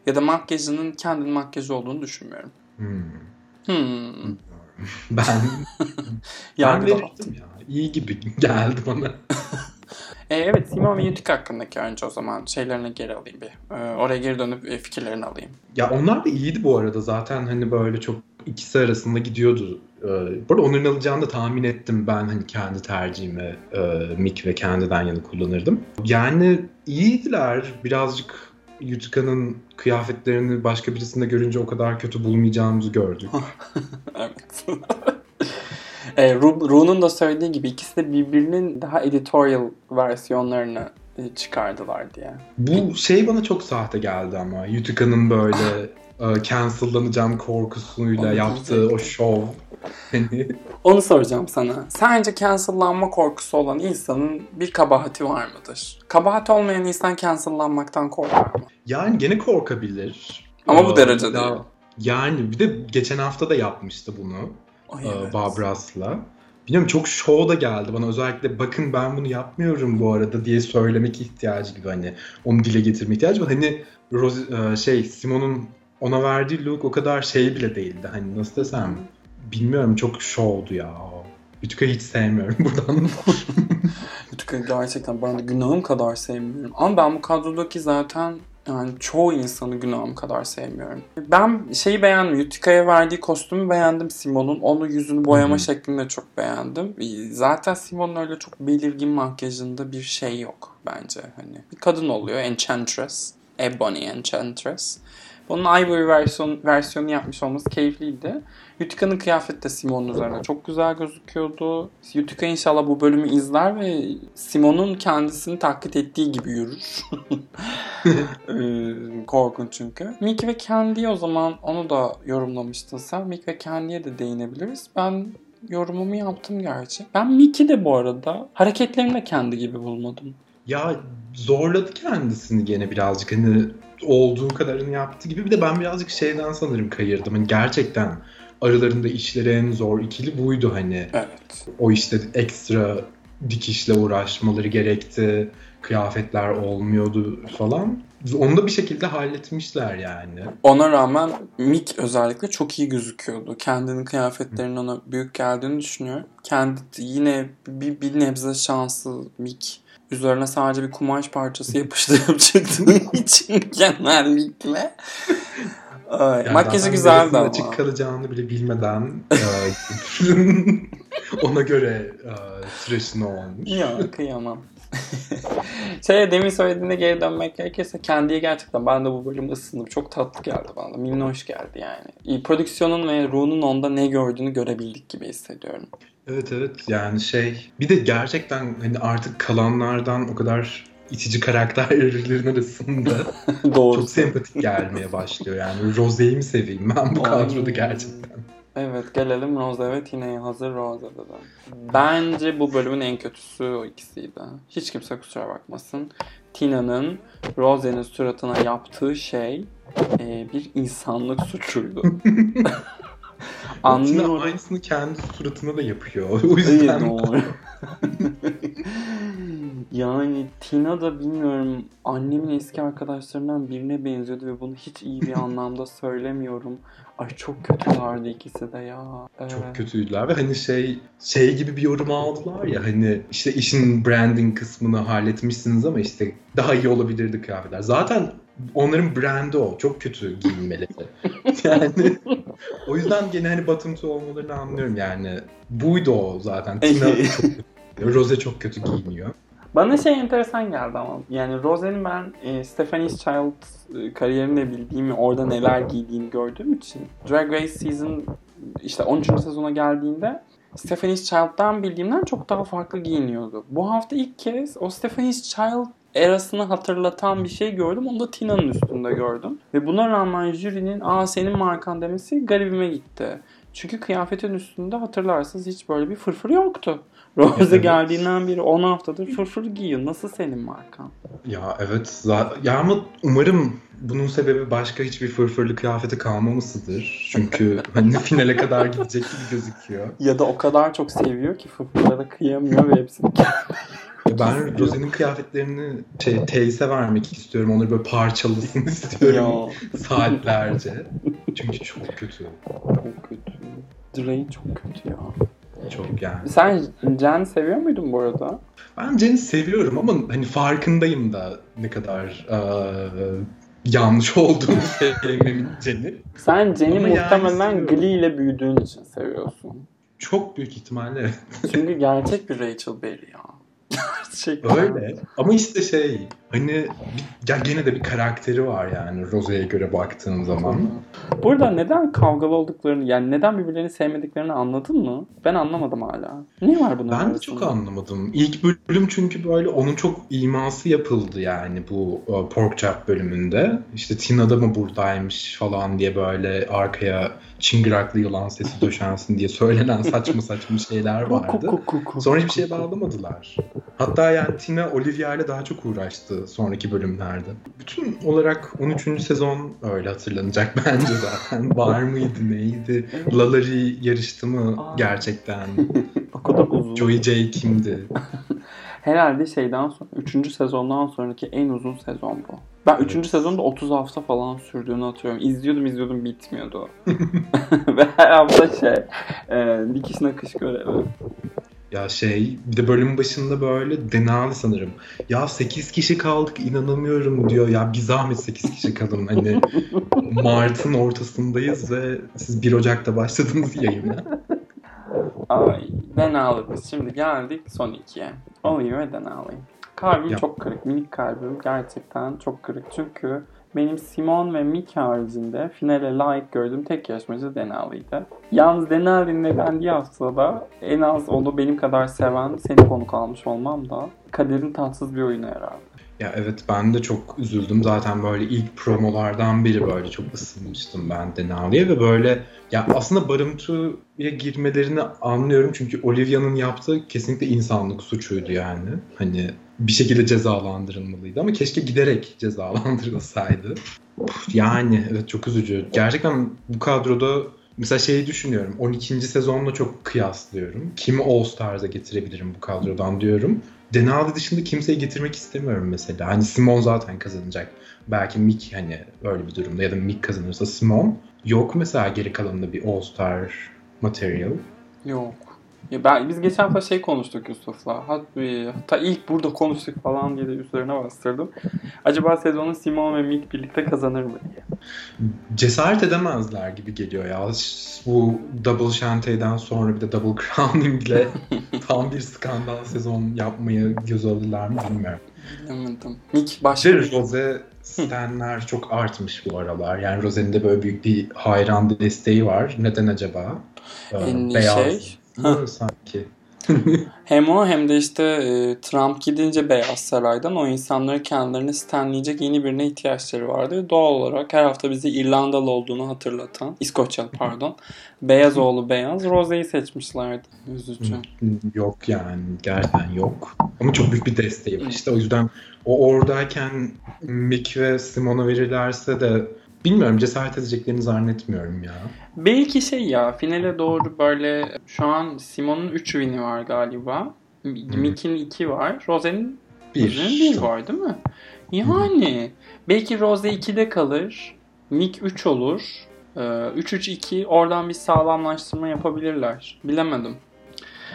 S1: ya da makyajının Candy'nin makyajı olduğunu düşünmüyorum.
S2: Hmm.
S1: Hmm.
S2: Ben, ben verirdim ya. İyi gibi geldi bana.
S1: E, evet, Simon ve Utica hakkındaki önce o zaman şeylerine geri alayım bir. E, oraya geri dönüp e, fikirlerini alayım.
S2: Ya onlar da iyiydi bu arada. Zaten hani böyle çok ikisi arasında gidiyordu. Ee, bu arada onların alacağını da tahmin ettim. Ben hani kendi tercihimi e, Mick ve Candy'den yana kullanırdım. Yani iyiydiler. Birazcık Utica'nın kıyafetlerini başka birisinde görünce o kadar kötü bulmayacağımızı gördük.
S1: evet. e, Ru- Ru'nun da söylediği gibi ikisi de birbirinin daha editorial versiyonlarını e, çıkardılar diye.
S2: Bu şey bana çok sahte geldi ama. Utica'nın böyle cancellanacağım korkusuyla
S1: Onu
S2: yaptığı o
S1: diyecektim.
S2: şov. Hani
S1: Onu soracağım sana. Sence cancellanma korkusu olan insanın bir kabahati var mıdır? Kabahat olmayan insan cancellanmaktan korkar mı?
S2: yani gene korkabilir.
S1: Ama bu
S2: Ee,
S1: derece
S2: ya-
S1: değil.
S2: Yani bir de geçen hafta da yapmıştı bunu.
S1: Ay,
S2: e,
S1: evet.
S2: Babras'la. Bilmiyorum çok şov da geldi bana. Özellikle bakın ben bunu yapmıyorum bu arada diye söylemek ihtiyacı gibi hani onu dile getirme ihtiyacı var. Hani Rose, e, şey Simon'un ona verdiği look o kadar şey bile değildi. Hani nasıl desem bilmiyorum çok şovdu ya. Utica'yı hiç sevmiyorum buradan.
S1: Utica gerçekten ben de günahım kadar sevmiyorum. Ama ben bu kadrodaki zaten yani çoğu insanı günahım kadar sevmiyorum. Ben şeyi beğendim. Utica'ya verdiği kostümü beğendim Simon'un. Onun yüzünü boyama
S2: Hı hı.
S1: şeklini de çok beğendim. Zaten Simon'un öyle çok belirgin makyajında bir şey yok bence. Hani bir kadın oluyor. Enchantress. Ebony Enchantress. Bunun Ivory versiyon, versiyonu yapmış olması keyifliydi. Utica'nın kıyafeti de Simon'un üzerine çok güzel gözüküyordu. Utica inşallah bu bölümü izler ve Simon'un kendisini taklit ettiği gibi yürür. Ee, Korkunç çünkü. Mick ve Candy o zaman onu da yorumlamıştın sen. Mick ve Candy'ye de değinebiliriz. Ben yorumumu yaptım gerçi. Ben Mick'i de bu arada hareketlerini de kendi gibi bulmadım.
S2: ya zorladı kendisini gene birazcık. Hani olduğu kadarını yaptı gibi. Bir de ben birazcık şeyden sanırım kayırdım. Hani gerçekten aralarında işleri en zor ikili buydu hani.
S1: Evet.
S2: O işte ekstra dikişle uğraşmaları gerekti. Kıyafetler olmuyordu falan. Onu da bir şekilde halletmişler yani.
S1: Ona rağmen Mick özellikle çok iyi gözüküyordu. Kendinin kıyafetlerinin ona büyük geldiğini düşünüyorum. Kendi yine bir, bir nebze şanslı Mick. Üzerine sadece bir kumaş parçası yapıştırıp çıktığı için genellikle. Ay,
S2: Yani
S1: makyajı güzeldi ama.
S2: açık kalacağını bile bilmeden e, ona göre e, tıraşını olmuş.
S1: Ya kıyamam. şey demin söylediğine geri dönmek gerekirse kendiye gerçekten ben de bu bölüm ısındım. Çok tatlı geldi bana. Minnoş geldi yani. İyi, Prodüksiyonun ve Ru'nun onda ne gördüğünü görebildik gibi hissediyorum.
S2: Evet evet yani şey bir de gerçekten hani artık kalanlardan o kadar itici karakterlerin arasında
S1: Doğru.
S2: çok sempatik gelmeye başlıyor. Yani Rose'yi mi seveyim ben bu kadroda gerçekten.
S1: Evet gelelim Rose ve Tina'ya hazır Rose'da da. Bence bu bölümün en kötüsü o ikisiydi. Hiç kimse kusura bakmasın. Tina'nın Rose'nin suratına yaptığı şey e, bir insanlık suçuydu. Anlıyorum.
S2: aynısını kendi suratına da yapıyor. O
S1: İyi
S2: yüzden
S1: doğru. yani Tina da bilmiyorum annemin eski arkadaşlarından birine benziyordu ve bunu hiç iyi bir anlamda söylemiyorum. Ay çok kötülerdi ikisi de ya. Evet.
S2: çok kötüydüler ve hani şey şey gibi bir yorum aldılar ya hani işte işin branding kısmını halletmişsiniz ama işte daha iyi olabilirdi kıyafetler. Zaten onların brandi o. Çok kötü giyinmeleri. yani o yüzden gene hani two olmalarını anlıyorum yani. Buydu o zaten. Tina çok. Rose çok kötü giyiniyor.
S1: Bana şey enteresan geldi ama yani Rose'nin ben e, Stephanie's Child e, kariyerini de bildiğimi, orada neler giydiğini gördüğüm için Drag Race Season işte 13. sezona geldiğinde Stephanie's Child'dan bildiğimden çok daha farklı giyiniyordu. Bu hafta ilk kez o Stephanie's Child erasını hatırlatan bir şey gördüm. Onu da Tina'nın üstünde gördüm. Ve buna rağmen jürinin aa senin markan demesi garibime gitti. Çünkü kıyafetin üstünde hatırlarsınız hiç böyle bir fırfır yoktu. Rose
S2: Evet.
S1: geldiğinden beri 10 haftadır fırfır giyiyor. Nasıl senin markan?
S2: Ya evet. Ya ama umarım bunun sebebi başka hiçbir fırfırlı kıyafeti kalmamasıdır. Çünkü hani finale kadar gidecek gibi gözüküyor.
S1: Ya da o kadar çok seviyor ki fırfırlara kıyamıyor ve hepsini
S2: Ben Rose'nin kıyafetlerini şey Teyze vermek istiyorum. Onları böyle parçalasın istiyorum saatlerce. Çünkü çok kötü.
S1: çok kötü. Dre çok kötü ya.
S2: Çok yani.
S1: Sen Jen seviyor muydun bu arada?
S2: Ben Jen'i seviyorum ama hani farkındayım da ne kadar eee, yanlış olduğunu sevmemin Jen'i.
S1: Sen Jen'i
S2: Ama
S1: muhtemelen. Glee ile büyüdüğün için seviyorsun.
S2: Çok büyük ihtimalle
S1: Çünkü gerçek bir Rachel Berry ya. Gerçekten.
S2: öyle. Ama işte şey hani ya gene de bir karakteri var yani Rose'ye göre baktığın zaman.
S1: Burada neden kavgalı olduklarını yani neden birbirlerini sevmediklerini anladın mı? Ben anlamadım hala. Ne var bunun
S2: Ben de
S1: arasında?
S2: çok anlamadım. İlk bölüm çünkü böyle onun çok iması yapıldı yani bu e, Pork Chop bölümünde. İşte Tina da mı buradaymış falan diye böyle arkaya çıngıraklı yılan sesi döşensin diye söylenen saçma saçma şeyler vardı. Sonra hiçbir şeye bağlamadılar. Hatta yani Tina Olivia ile daha çok uğraştı sonraki bölümlerde. Bütün olarak 13. sezon öyle hatırlanacak bence zaten. Var mıydı neydi? Lalari yarıştı mı
S1: Aa.
S2: gerçekten?
S1: O kadar uzun.
S2: Joey J kimdi?
S1: Herhalde şeyden sonra 3. sezondan sonraki en uzun sezon bu. Ben 3.
S2: Evet.
S1: sezonda 30 hafta falan sürdüğünü hatırlıyorum. İzliyordum izliyordum bitmiyordu. Ve her hafta şey e, dikiş nakış görevi.
S2: Ya şey bir de bölüm başında böyle Denali sanırım. Ya 8 kişi kaldık inanamıyorum diyor. Ya bir zahmet 8 kişi kalın. Hani Mart'ın ortasındayız ve siz 1 Ocak'ta başladınız yayına.
S1: Ay Denali biz şimdi geldik son ikiye. Olivia ve Denali. Kalbim
S2: Ya.
S1: çok kırık. Minik kalbim gerçekten çok kırık. Çünkü benim Simon ve Mick haricinde finale layık gördüğüm tek yarışmacı Denali'ydi. Yalnız Denali'nin elendiği haftada en az onu benim kadar seven seni konuk almış olmam da kaderin tatsız bir oyunu herhalde.
S2: Ya evet ben de çok üzüldüm. Zaten böyle ilk promolardan biri böyle çok ısınmıştım ben Denali'ye ve böyle ya aslında barımtuya girmelerini anlıyorum çünkü Olivia'nın yaptığı kesinlikle insanlık suçuydu yani. Hani bir şekilde cezalandırılmalıydı ama keşke giderek cezalandırılsaydı. Yani evet çok üzücü. Gerçekten bu kadroda mesela şeyi düşünüyorum. 12. sezonla çok kıyaslıyorum. Kimi All Stars'a getirebilirim bu kadrodan diyorum. Denali dışında kimseyi getirmek istemiyorum mesela. Hani Simon zaten kazanacak. Belki Mick hani öyle bir durumda ya da Mick kazanırsa Simon. Yok mesela geri kalanında bir All Star material.
S1: Yok. Ya ben, biz geçen hafta şey konuştuk Yusuf'la. Hatta, hatta ilk burada konuştuk falan diye de üzerine bastırdım. Acaba sezonu Simon ve Mick birlikte kazanır mı diye.
S2: Cesaret edemezler gibi geliyor ya. Bu Double Shantae'den sonra bir de Double Crowning'le tam bir skandal sezon yapmayı göz alırlar mı bilmiyorum.
S1: Bilemedim. Mick başka
S2: Ve Rose Stanler çok artmış bu aralar. Yani Rose'nin de böyle büyük bir hayran desteği var. Neden acaba? Ee, beyaz
S1: şey.
S2: Sanki.
S1: Hem o hem de işte e, Trump gidince Beyaz Saray'dan o insanları kendilerini stenleyecek yeni birine ihtiyaçları vardı. Doğal olarak her hafta bize İrlandalı olduğunu hatırlatan, İskoçyalı pardon, Beyaz oğlu Beyaz, Rose'yi seçmişlerdi. Üzücü.
S2: Yok yani gerçekten yok. Ama çok büyük bir desteği var. İşte o yüzden o oradayken Mick ve Simon'a verirlerse de bilmiyorum cesaret edeceklerini zannetmiyorum ya.
S1: Belki şey ya finale doğru böyle şu an Simon'un 3 win'i var galiba. Mick'in 2 var. Rose'nin
S2: Bir.
S1: Rose'nin 1 var değil mi? Yani belki Rose 2'de kalır. Mick 3 olur. Ee, 3-3-2 oradan bir sağlamlaştırma yapabilirler. Bilemedim.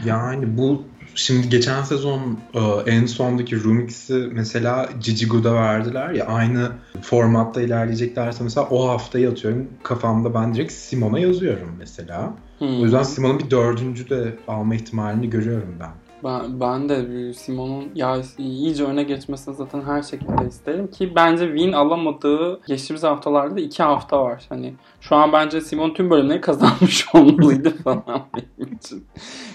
S2: Yani bu şimdi geçen sezon e, en sondaki Rumix'i mesela Cicigu'da verdiler ya aynı formatta ilerleyeceklerse mesela o haftayı atıyorum kafamda ben direkt Simon'a yazıyorum mesela.
S1: Hmm.
S2: O yüzden Simon'un bir dördüncü de alma ihtimalini görüyorum ben.
S1: Ben, ben de Simon'un ya iyice öne geçmesini zaten her şekilde isterim ki bence win alamadığı geçtiğimiz haftalarda da iki hafta var. Hani şu an bence Simon tüm bölümleri kazanmış olmalıydı falan benim için.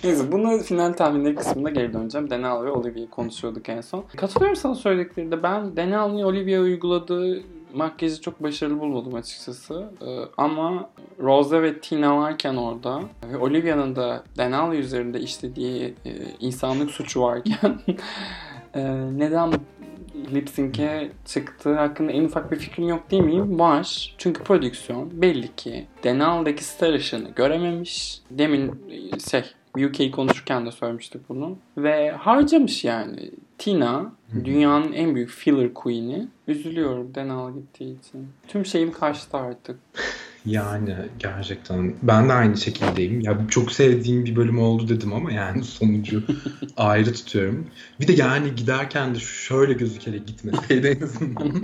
S1: Neyse bunu final tahminleri kısmında geri döneceğim. Denal ve Olivia'yı konuşuyorduk en son. Katılıyorum sana söylediklerinde ben Denal'ın Olivia uyguladığı makyajı çok başarılı bulmadım açıkçası. Ee, ama Rose ve Tina varken orada ve Olivia'nın da Denali üzerinde işlediği e, insanlık suçu varken e, neden lip sync'e çıktığı hakkında en ufak bir fikrim yok değil miyim? Var. Çünkü prodüksiyon belli ki Denali'deki star ışığını görememiş. Demin e, şey UK'yi konuşurken de söylemiştik bunu. Ve harcamış yani. Tina dünyanın en büyük filler queen'i. Üzülüyorum Denal gittiği için. Tüm şeyim kaçtı artık.
S2: Yani gerçekten ben de aynı şekildeyim. Ya çok sevdiğim bir bölüm oldu dedim ama yani sonucu ayrı tutuyorum. Bir de yani giderken de şöyle gözükerek gitmeseydi en azından.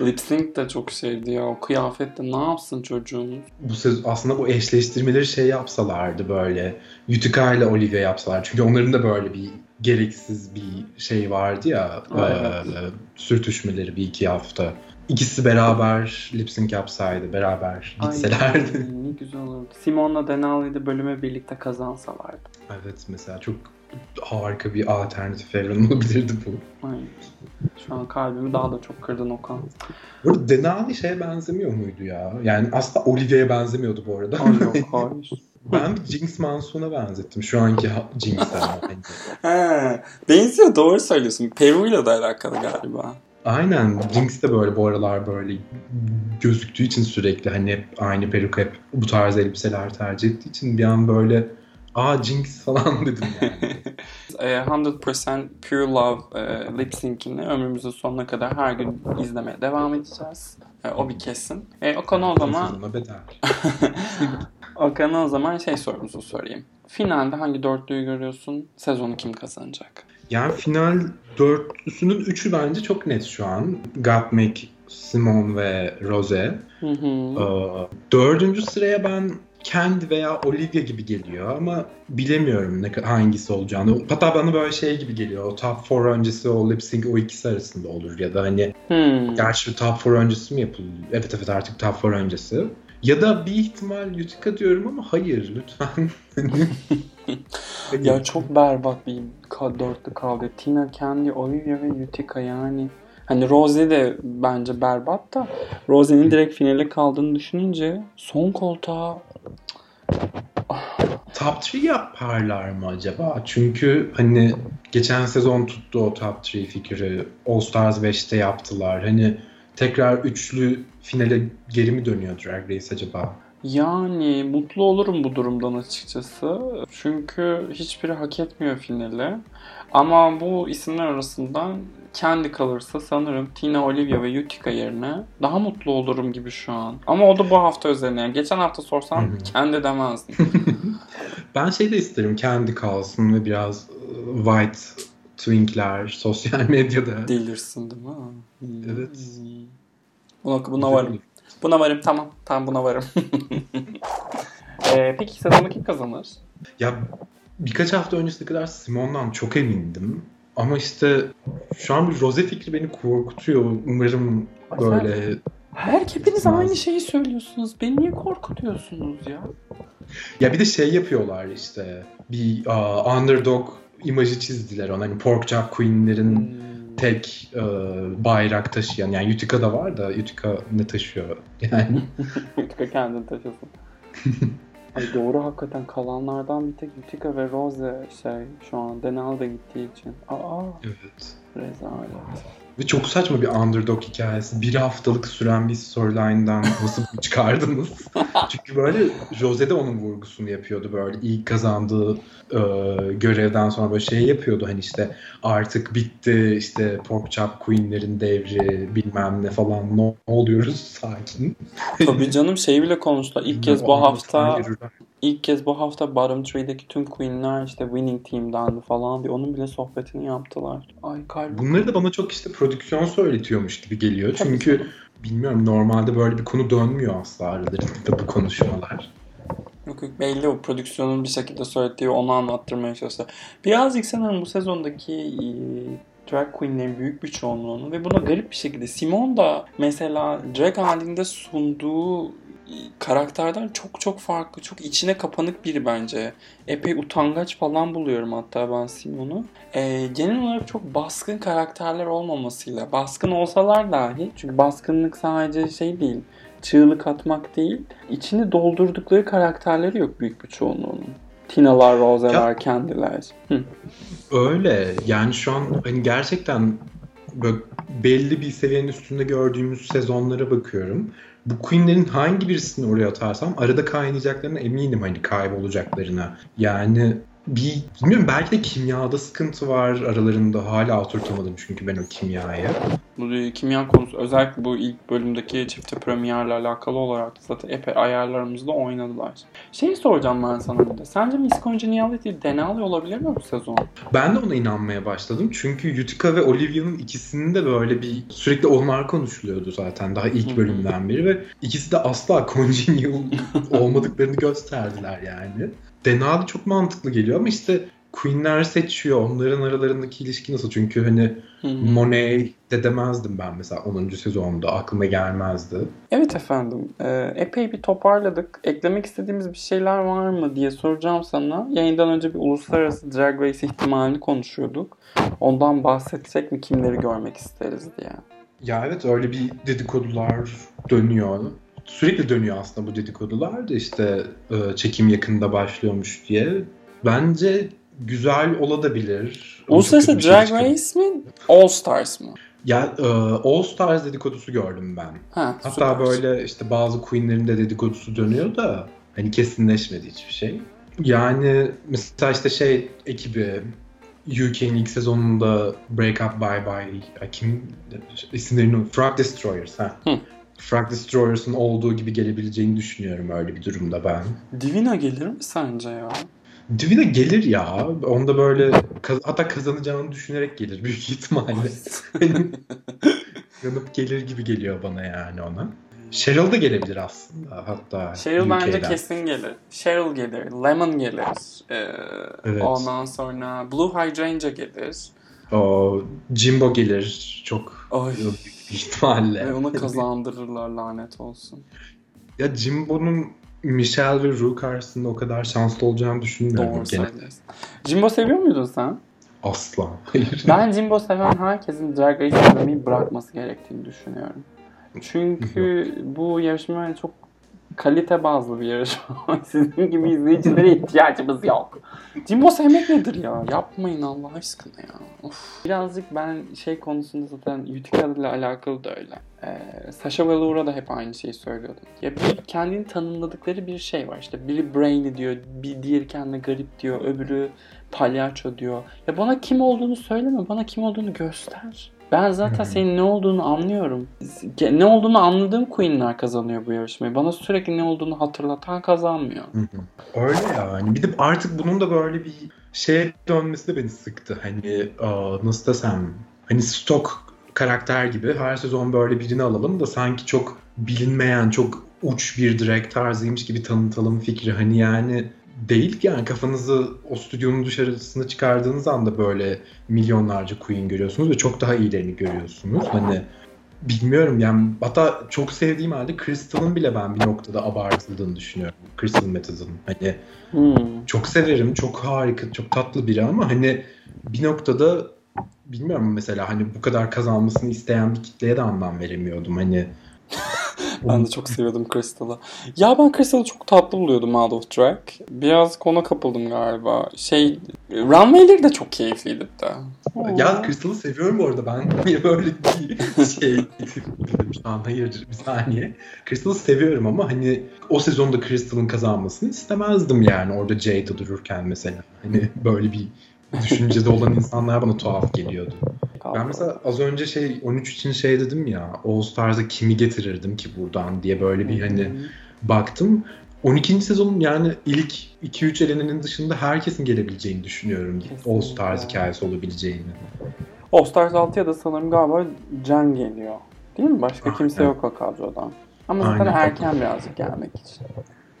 S1: Lip sync de çok şeydi ya. O kıyafette ne yapsın çocuğumuz?
S2: bu söz aslında bu eşleştirmeleri şey yapsalardı böyle Utica ile Olivia yapsalar. Çünkü onların da böyle bir gereksiz bir şey vardı ya
S1: Evet.
S2: e, sürtüşmeleri bir iki hafta. İkisi beraber lip sync yapsaydı, beraber gitselerdi.
S1: Ay, ne güzel olurdu. Simon'la Denali'yi de bölüme birlikte kazansalardı.
S2: Evet mesela çok harika bir alternatif evren olabilirdi bu.
S1: Ay. Şu an kalbimi daha da çok kırdın Okan.
S2: Bu arada Denali şeye benzemiyor muydu ya? Yani aslında Olivia'ya benzemiyordu bu arada.
S1: Ay yok hayır.
S2: ben bir Jinx Monsoon'a benzettim. Şu anki yani.
S1: He, benziyor doğru söylüyorsun. Peru'yla da alakalı galiba.
S2: Aynen. Jinx de böyle bu aralar böyle gözüktüğü için sürekli hani hep aynı peruk hep bu tarz elbiseler tercih ettiği için bir an böyle aa Jinx falan dedim yani.
S1: E, 100% Pure Love e, lip sync'ini ömrümüzün sonuna kadar her gün izlemeye devam edeceğiz. E, o bir kesin. E, Okan'a o zaman. Okan'a o zaman şey sorumuzu sorayım. Finalde hangi dörtlüyü görüyorsun? Sezonu kim kazanacak?
S2: Yani final dörtlüsünün üçü bence çok net şu an. Gottmik, Simon ve Rose.
S1: Hı hı.
S2: Ee, dördüncü sıraya ben Kendi veya Olivia gibi geliyor ama bilemiyorum ne hangisi olacağını. Hatta bana böyle şey gibi geliyor. O top 4 öncesi o lip sync o ikisi arasında olur ya da hani
S1: Hmm.
S2: Gerçi top 4 öncesi mi yapılıyor? Evet evet artık top 4 öncesi. Ya da bir ihtimal Utica diyorum ama hayır lütfen.
S1: Ya çok berbat bir dörtlü kaldı. Tina, Candy, Olivia ve Utica yani. Hani Rose de bence berbat da Rose'nin direkt finale kaldığını düşününce son koltuğa
S2: top 3 yaparlar mı acaba? Çünkü hani geçen sezon tuttu o top 3 fikri. All Stars 5'te yaptılar. Hani tekrar üçlü finale geri mi dönüyor Drag Race acaba?
S1: Yani mutlu olurum bu durumdan açıkçası. Çünkü hiçbiri hak etmiyor finali. Ama bu isimler arasından kendi kalırsa sanırım Tina Olivia ve Utica yerine daha mutlu olurum gibi şu an. Ama o da bu hafta özeline. Yani geçen hafta sorsam kendi demezdim.
S2: Ben şey de isterim kendi kalsın ve biraz e, white twinkler sosyal medyada.
S1: Delirsin değil mi?
S2: Evet.
S1: Buna, buna varım. Buna varım tamam. Tamam buna varım. ee, peki sezonu kim kazanır?
S2: Ya birkaç hafta öncesine kadar Simon'dan çok emindim. Ama işte şu an bir Rose fikri beni korkutuyor. Umarım böyle...
S1: Her hepiniz aynı şeyi söylüyorsunuz. Beni niye korkutuyorsunuz ya?
S2: Ya bir de şey yapıyorlar işte. Bir aa, underdog imajı çizdiler ona. Hani pork chop queen'lerin
S1: Hmm.
S2: Tek e, bayrak taşıyan. Yani Utica da var da Utica ne taşıyor? Yani
S1: Utica kendini taşısın. Ay doğru hakikaten kalanlardan bir tek Utica ve Rose şey şu an Denal da gittiği için. Aa
S2: evet.
S1: rezalet.
S2: Ve çok saçma bir underdog hikayesi. Bir haftalık süren bir storyline'dan nasıl çıkardınız? Çünkü böyle Jose de onun vurgusunu yapıyordu böyle ilk kazandığı e, görevden sonra böyle şey yapıyordu hani işte artık bitti işte pork chop queen'lerin devri bilmem ne falan ne oluyoruz sakin.
S1: Tabii canım şey bile konuştular. İlk kez bu hafta. İlk kez bu hafta bottom three'deki tüm queenler işte winning team'dendi falan diye onun bile sohbetini yaptılar. Ay kalbim.
S2: Bunları da bana çok işte prodüksiyon söyletiyormuş gibi geliyor.
S1: Tabii
S2: Çünkü
S1: canım.
S2: bilmiyorum normalde böyle bir konu dönmüyor asla aralarında bu konuşmalar.
S1: Yok yok belli o prodüksiyonun bir şekilde söylediği onu anlattırmaya çalışıyor. Birazcık sanırım bu sezondaki e, drag queenlerin büyük bir çoğunluğunu ve buna garip bir şekilde Simon da mesela drag halinde sunduğu karakterden çok çok farklı, çok içine kapanık biri bence. Epey utangaç falan buluyorum hatta ben Simon'u. E, genel olarak çok baskın karakterler olmamasıyla, baskın olsalar dahi, çünkü baskınlık sadece şey değil, çığlık atmak değil, içini doldurdukları karakterleri yok büyük bir çoğunluğunun. Tina'lar, Rose'ler, kendiler. Hı.
S2: Öyle. Yani şu an hani gerçekten böyle belli bir seviyenin üstünde gördüğümüz sezonlara bakıyorum. Bu Queen'lerin hangi birisini oraya atarsam arada kaynayacaklarına eminim hani kaybolacaklarına. Yani bir bilmiyorum belki de kimyada sıkıntı var aralarında hala oturtamadım çünkü ben o kimyayı.
S1: Bu kimya konusu özellikle bu ilk bölümdeki çifte premierle alakalı olarak zaten epey ayarlarımızda oynadılar. Şeyi soracağım ben sana bir de. Sence Miss Congeniality Denali olabilir mi bu sezon?
S2: Ben de ona inanmaya başladım. Çünkü Utica ve Olivia'nın ikisinin de böyle bir sürekli onlar konuşuluyordu zaten daha ilk bölümden beri ve ikisi de asla congenial olmadıklarını gösterdiler yani. Denali çok mantıklı geliyor ama işte Queen'ler seçiyor. Onların aralarındaki ilişki nasıl? Çünkü hani
S1: hı.
S2: Monet de demezdim ben mesela 10. sezonda. Aklıma gelmezdi.
S1: Evet efendim. Ee, epey bir toparladık. Eklemek istediğimiz bir şeyler var mı diye soracağım sana. Yayından önce bir uluslararası Drag Race ihtimalini konuşuyorduk. Ondan bahsedecek mi kimleri görmek isteriz diye.
S2: Ya evet öyle bir dedikodular dönüyor. Sürekli dönüyor aslında bu dedikodular da işte e, çekim yakında başlıyormuş diye. Bence güzel olabilir.
S1: Uluslararası
S2: şey
S1: Drag. Race mi? All Stars mı?
S2: Ya e, All Stars dedikodusu gördüm ben.
S1: Ha,
S2: Hatta
S1: süper.
S2: böyle işte bazı queenlerin de dedikodusu dönüyor da hani kesinleşmedi hiçbir şey. Yani mesela işte şey ekibi UK'nin ilk sezonunda Break Up Bye Bye kim isimlerini Frog Destroyers ha.
S1: Hı.
S2: Frog Destroyers'ın olduğu gibi gelebileceğini düşünüyorum öyle bir durumda ben.
S1: Divina gelir mi sence ya?
S2: Divina gelir ya. Onda böyle kaz- hatta kazanacağını düşünerek gelir büyük ihtimalle. Yanıp gelir gibi geliyor bana yani ona. Cheryl da gelebilir aslında hatta.
S1: Cheryl bence
S2: UK'den.
S1: kesin gelir. Cheryl gelir. Lemon gelir. Ee,
S2: Evet.
S1: Ondan sonra Blue Hydrangea gelir.
S2: O Jimbo gelir çok
S1: Ay.
S2: büyük ihtimalle.
S1: Ve onu kazandırırlar lanet olsun.
S2: Ya Jimbo'nun Michelle ve Rue karşısında o kadar şanslı olacağını düşünmüyorum.
S1: Doğru söylüyorsun. Jimbo seviyor muydun sen?
S2: asla. Hayır.
S1: Ben Jimbo seven herkesin Drag Race izlemeyi bırakması gerektiğini düşünüyorum. Çünkü bu yarışma çok kalite bazlı bir yarışma. Sizin gibi izleyicilere ihtiyacımız yok. Jimbo sevmek nedir ya? Yapmayın Allah aşkına ya. Of. Birazcık ben şey konusunda zaten Utica ile alakalı da öyle. Ee, Sasha Velour'a da hep aynı şeyi söylüyordum. Ya bir kendini tanımladıkları bir şey var. İşte biri brainy diyor, bir diğeri kendine garip diyor, öbürü palyaço diyor. Ya bana kim olduğunu söyleme, bana kim olduğunu göster. Ben zaten senin ne olduğunu anlıyorum. Ne olduğunu anladığım Queen'ler kazanıyor bu yarışmayı. Bana sürekli ne olduğunu hatırlatan kazanmıyor.
S2: Öyle yani. Bir de artık bunun da böyle bir şeye dönmesi de beni sıktı. Hani nasıl desem hani stok karakter gibi her sezon böyle birini alalım da sanki çok bilinmeyen, çok uç bir drag tarzıymış gibi tanıtalım fikri. Hani yani değil ki yani kafanızı o stüdyonun dışarısına çıkardığınız anda böyle milyonlarca queen görüyorsunuz ve çok daha iyilerini görüyorsunuz. Hani bilmiyorum yani hatta çok sevdiğim halde Crystal'ın bile ben bir noktada abartıldığını düşünüyorum. Crystal Method'ın. Hani
S1: Hmm.
S2: çok severim, çok harika, çok tatlı biri ama hani bir noktada bilmiyorum mesela hani bu kadar kazanmasını isteyen bir kitleye de anlam veremiyordum. Hani
S1: Ben de çok seviyordum Crystal'ı. Ya ben Crystal'ı çok tatlı buluyordum Out of Track. Biraz kona kapıldım galiba. Şey, Runway'leri de çok keyifliydi de.
S2: ya Crystal'ı seviyorum bu arada ben niye böyle bir şey an hayır bir saniye. Crystal'ı seviyorum ama hani o sezonda Crystal'ın kazanmasını istemezdim yani orada Jade'da dururken mesela. Hani böyle bir düşüncede olan insanlar bana tuhaf geliyordu. Ben mesela az önce şey 13 için şey dedim ya All Stars'a kimi getirirdim ki buradan diye böyle bir hani baktım. 12. sezonun yani ilk 2-3 elenenin dışında herkesin gelebileceğini düşünüyorum.
S1: Kesinlikle.
S2: All Stars hikayesi olabileceğini.
S1: All Stars 6'ya da sanırım galiba Can geliyor. Değil mi? Başka
S2: Ah,
S1: kimse
S2: evet.
S1: yok o kadrodan. Ama zaten
S2: Aynen.
S1: erken birazcık gelmek için.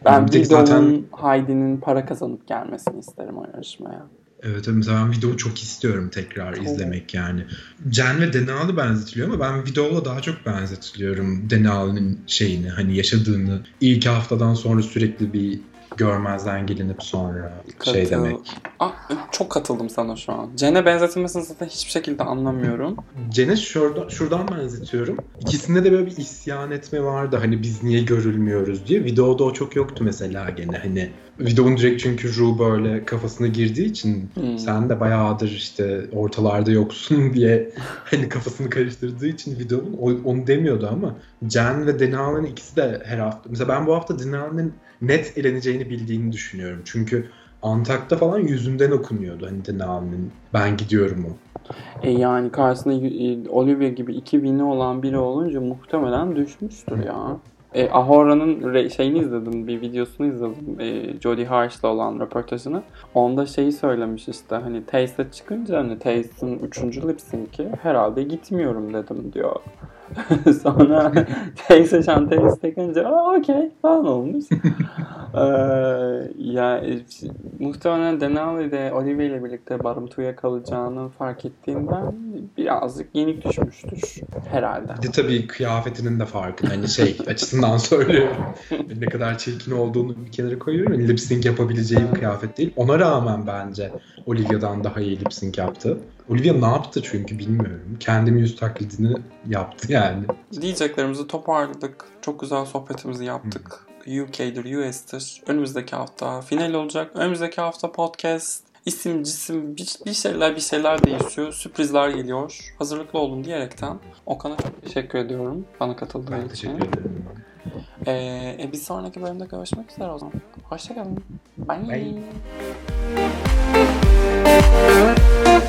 S1: Ben Vidal'ın,
S2: zaten-
S1: Heidi'nin para kazanıp gelmesini isterim o yarışmaya.
S2: Evet evet, mesela ben videoyu çok istiyorum tekrar izlemek yani. Jen ve Denali benzetiliyor ama ben videoyla daha çok benzetiliyorum Denali'nin şeyini hani yaşadığını ilk haftadan sonra sürekli bir görmezden gelinip sonra şey
S1: Katıl-
S2: demek.
S1: Ah, çok katıldım sana şu an. Cen'e benzetilmesini zaten hiçbir şekilde anlamıyorum.
S2: Cen'e şuradan, şuradan benzetiyorum. İkisinde de böyle bir isyan etme vardı. Hani biz niye görülmüyoruz diye. Videoda o çok yoktu mesela gene. Hani videonun direkt çünkü Ru böyle kafasına girdiği için
S1: Hmm.
S2: sen de bayağıdır işte ortalarda yoksun diye hani kafasını karıştırdığı için videonun onu demiyordu ama Jen ve Denali'nin ikisi de her hafta. Mesela ben bu hafta Denali'nin net eleneceğini bildiğini düşünüyorum. Çünkü Antak'ta falan yüzünden okunuyordu hani Denali'nin ben gidiyorum o.
S1: E yani karşısında y- Olivia gibi iki win'i olan biri olunca muhtemelen düşmüştür ya. E, Ahora'nın şeyini izledim, bir videosunu izledim. E, Jodie Harsh'la olan röportajını. Onda şeyi söylemiş işte hani Taste'e çıkınca hani Taste'in üçüncü lip sync'i herhalde gitmiyorum dedim diyor. Sonra Taste şantayı isteklince aa okey falan olmuş. ee, ya e, muhtemelen Denali de Olivia ile birlikte Barımtu'ya kalacağını fark ettiğinden birazcık yenik düşmüştür herhalde.
S2: Bir de tabii kıyafetinin de farkı. Hani şey açısından söylüyorum. ne kadar çirkin olduğunu bir kenara koyuyorum. Yani lip sync yapabileceği bir kıyafet değil. Ona rağmen bence Olivia'dan daha iyi lip sync yaptı. Olivia ne yaptı çünkü bilmiyorum. Kendim yüz taklidini yaptı yani.
S1: Diyeceklerimizi toparladık. Çok güzel sohbetimizi yaptık. UK'dir, US'tir. Önümüzdeki hafta final olacak. Önümüzdeki hafta podcast. isim, cisim, bir, bir şeyler bir şeyler değişiyor. Sürprizler geliyor. Hazırlıklı olun diyerekten Okan'a çok teşekkür ediyorum. Bana katıldığı
S2: Ben
S1: için.
S2: teşekkür ederim.
S1: Ee, e, bir sonraki bölümde görüşmek üzere o zaman. Hoşçakalın. Bye.
S2: Bye.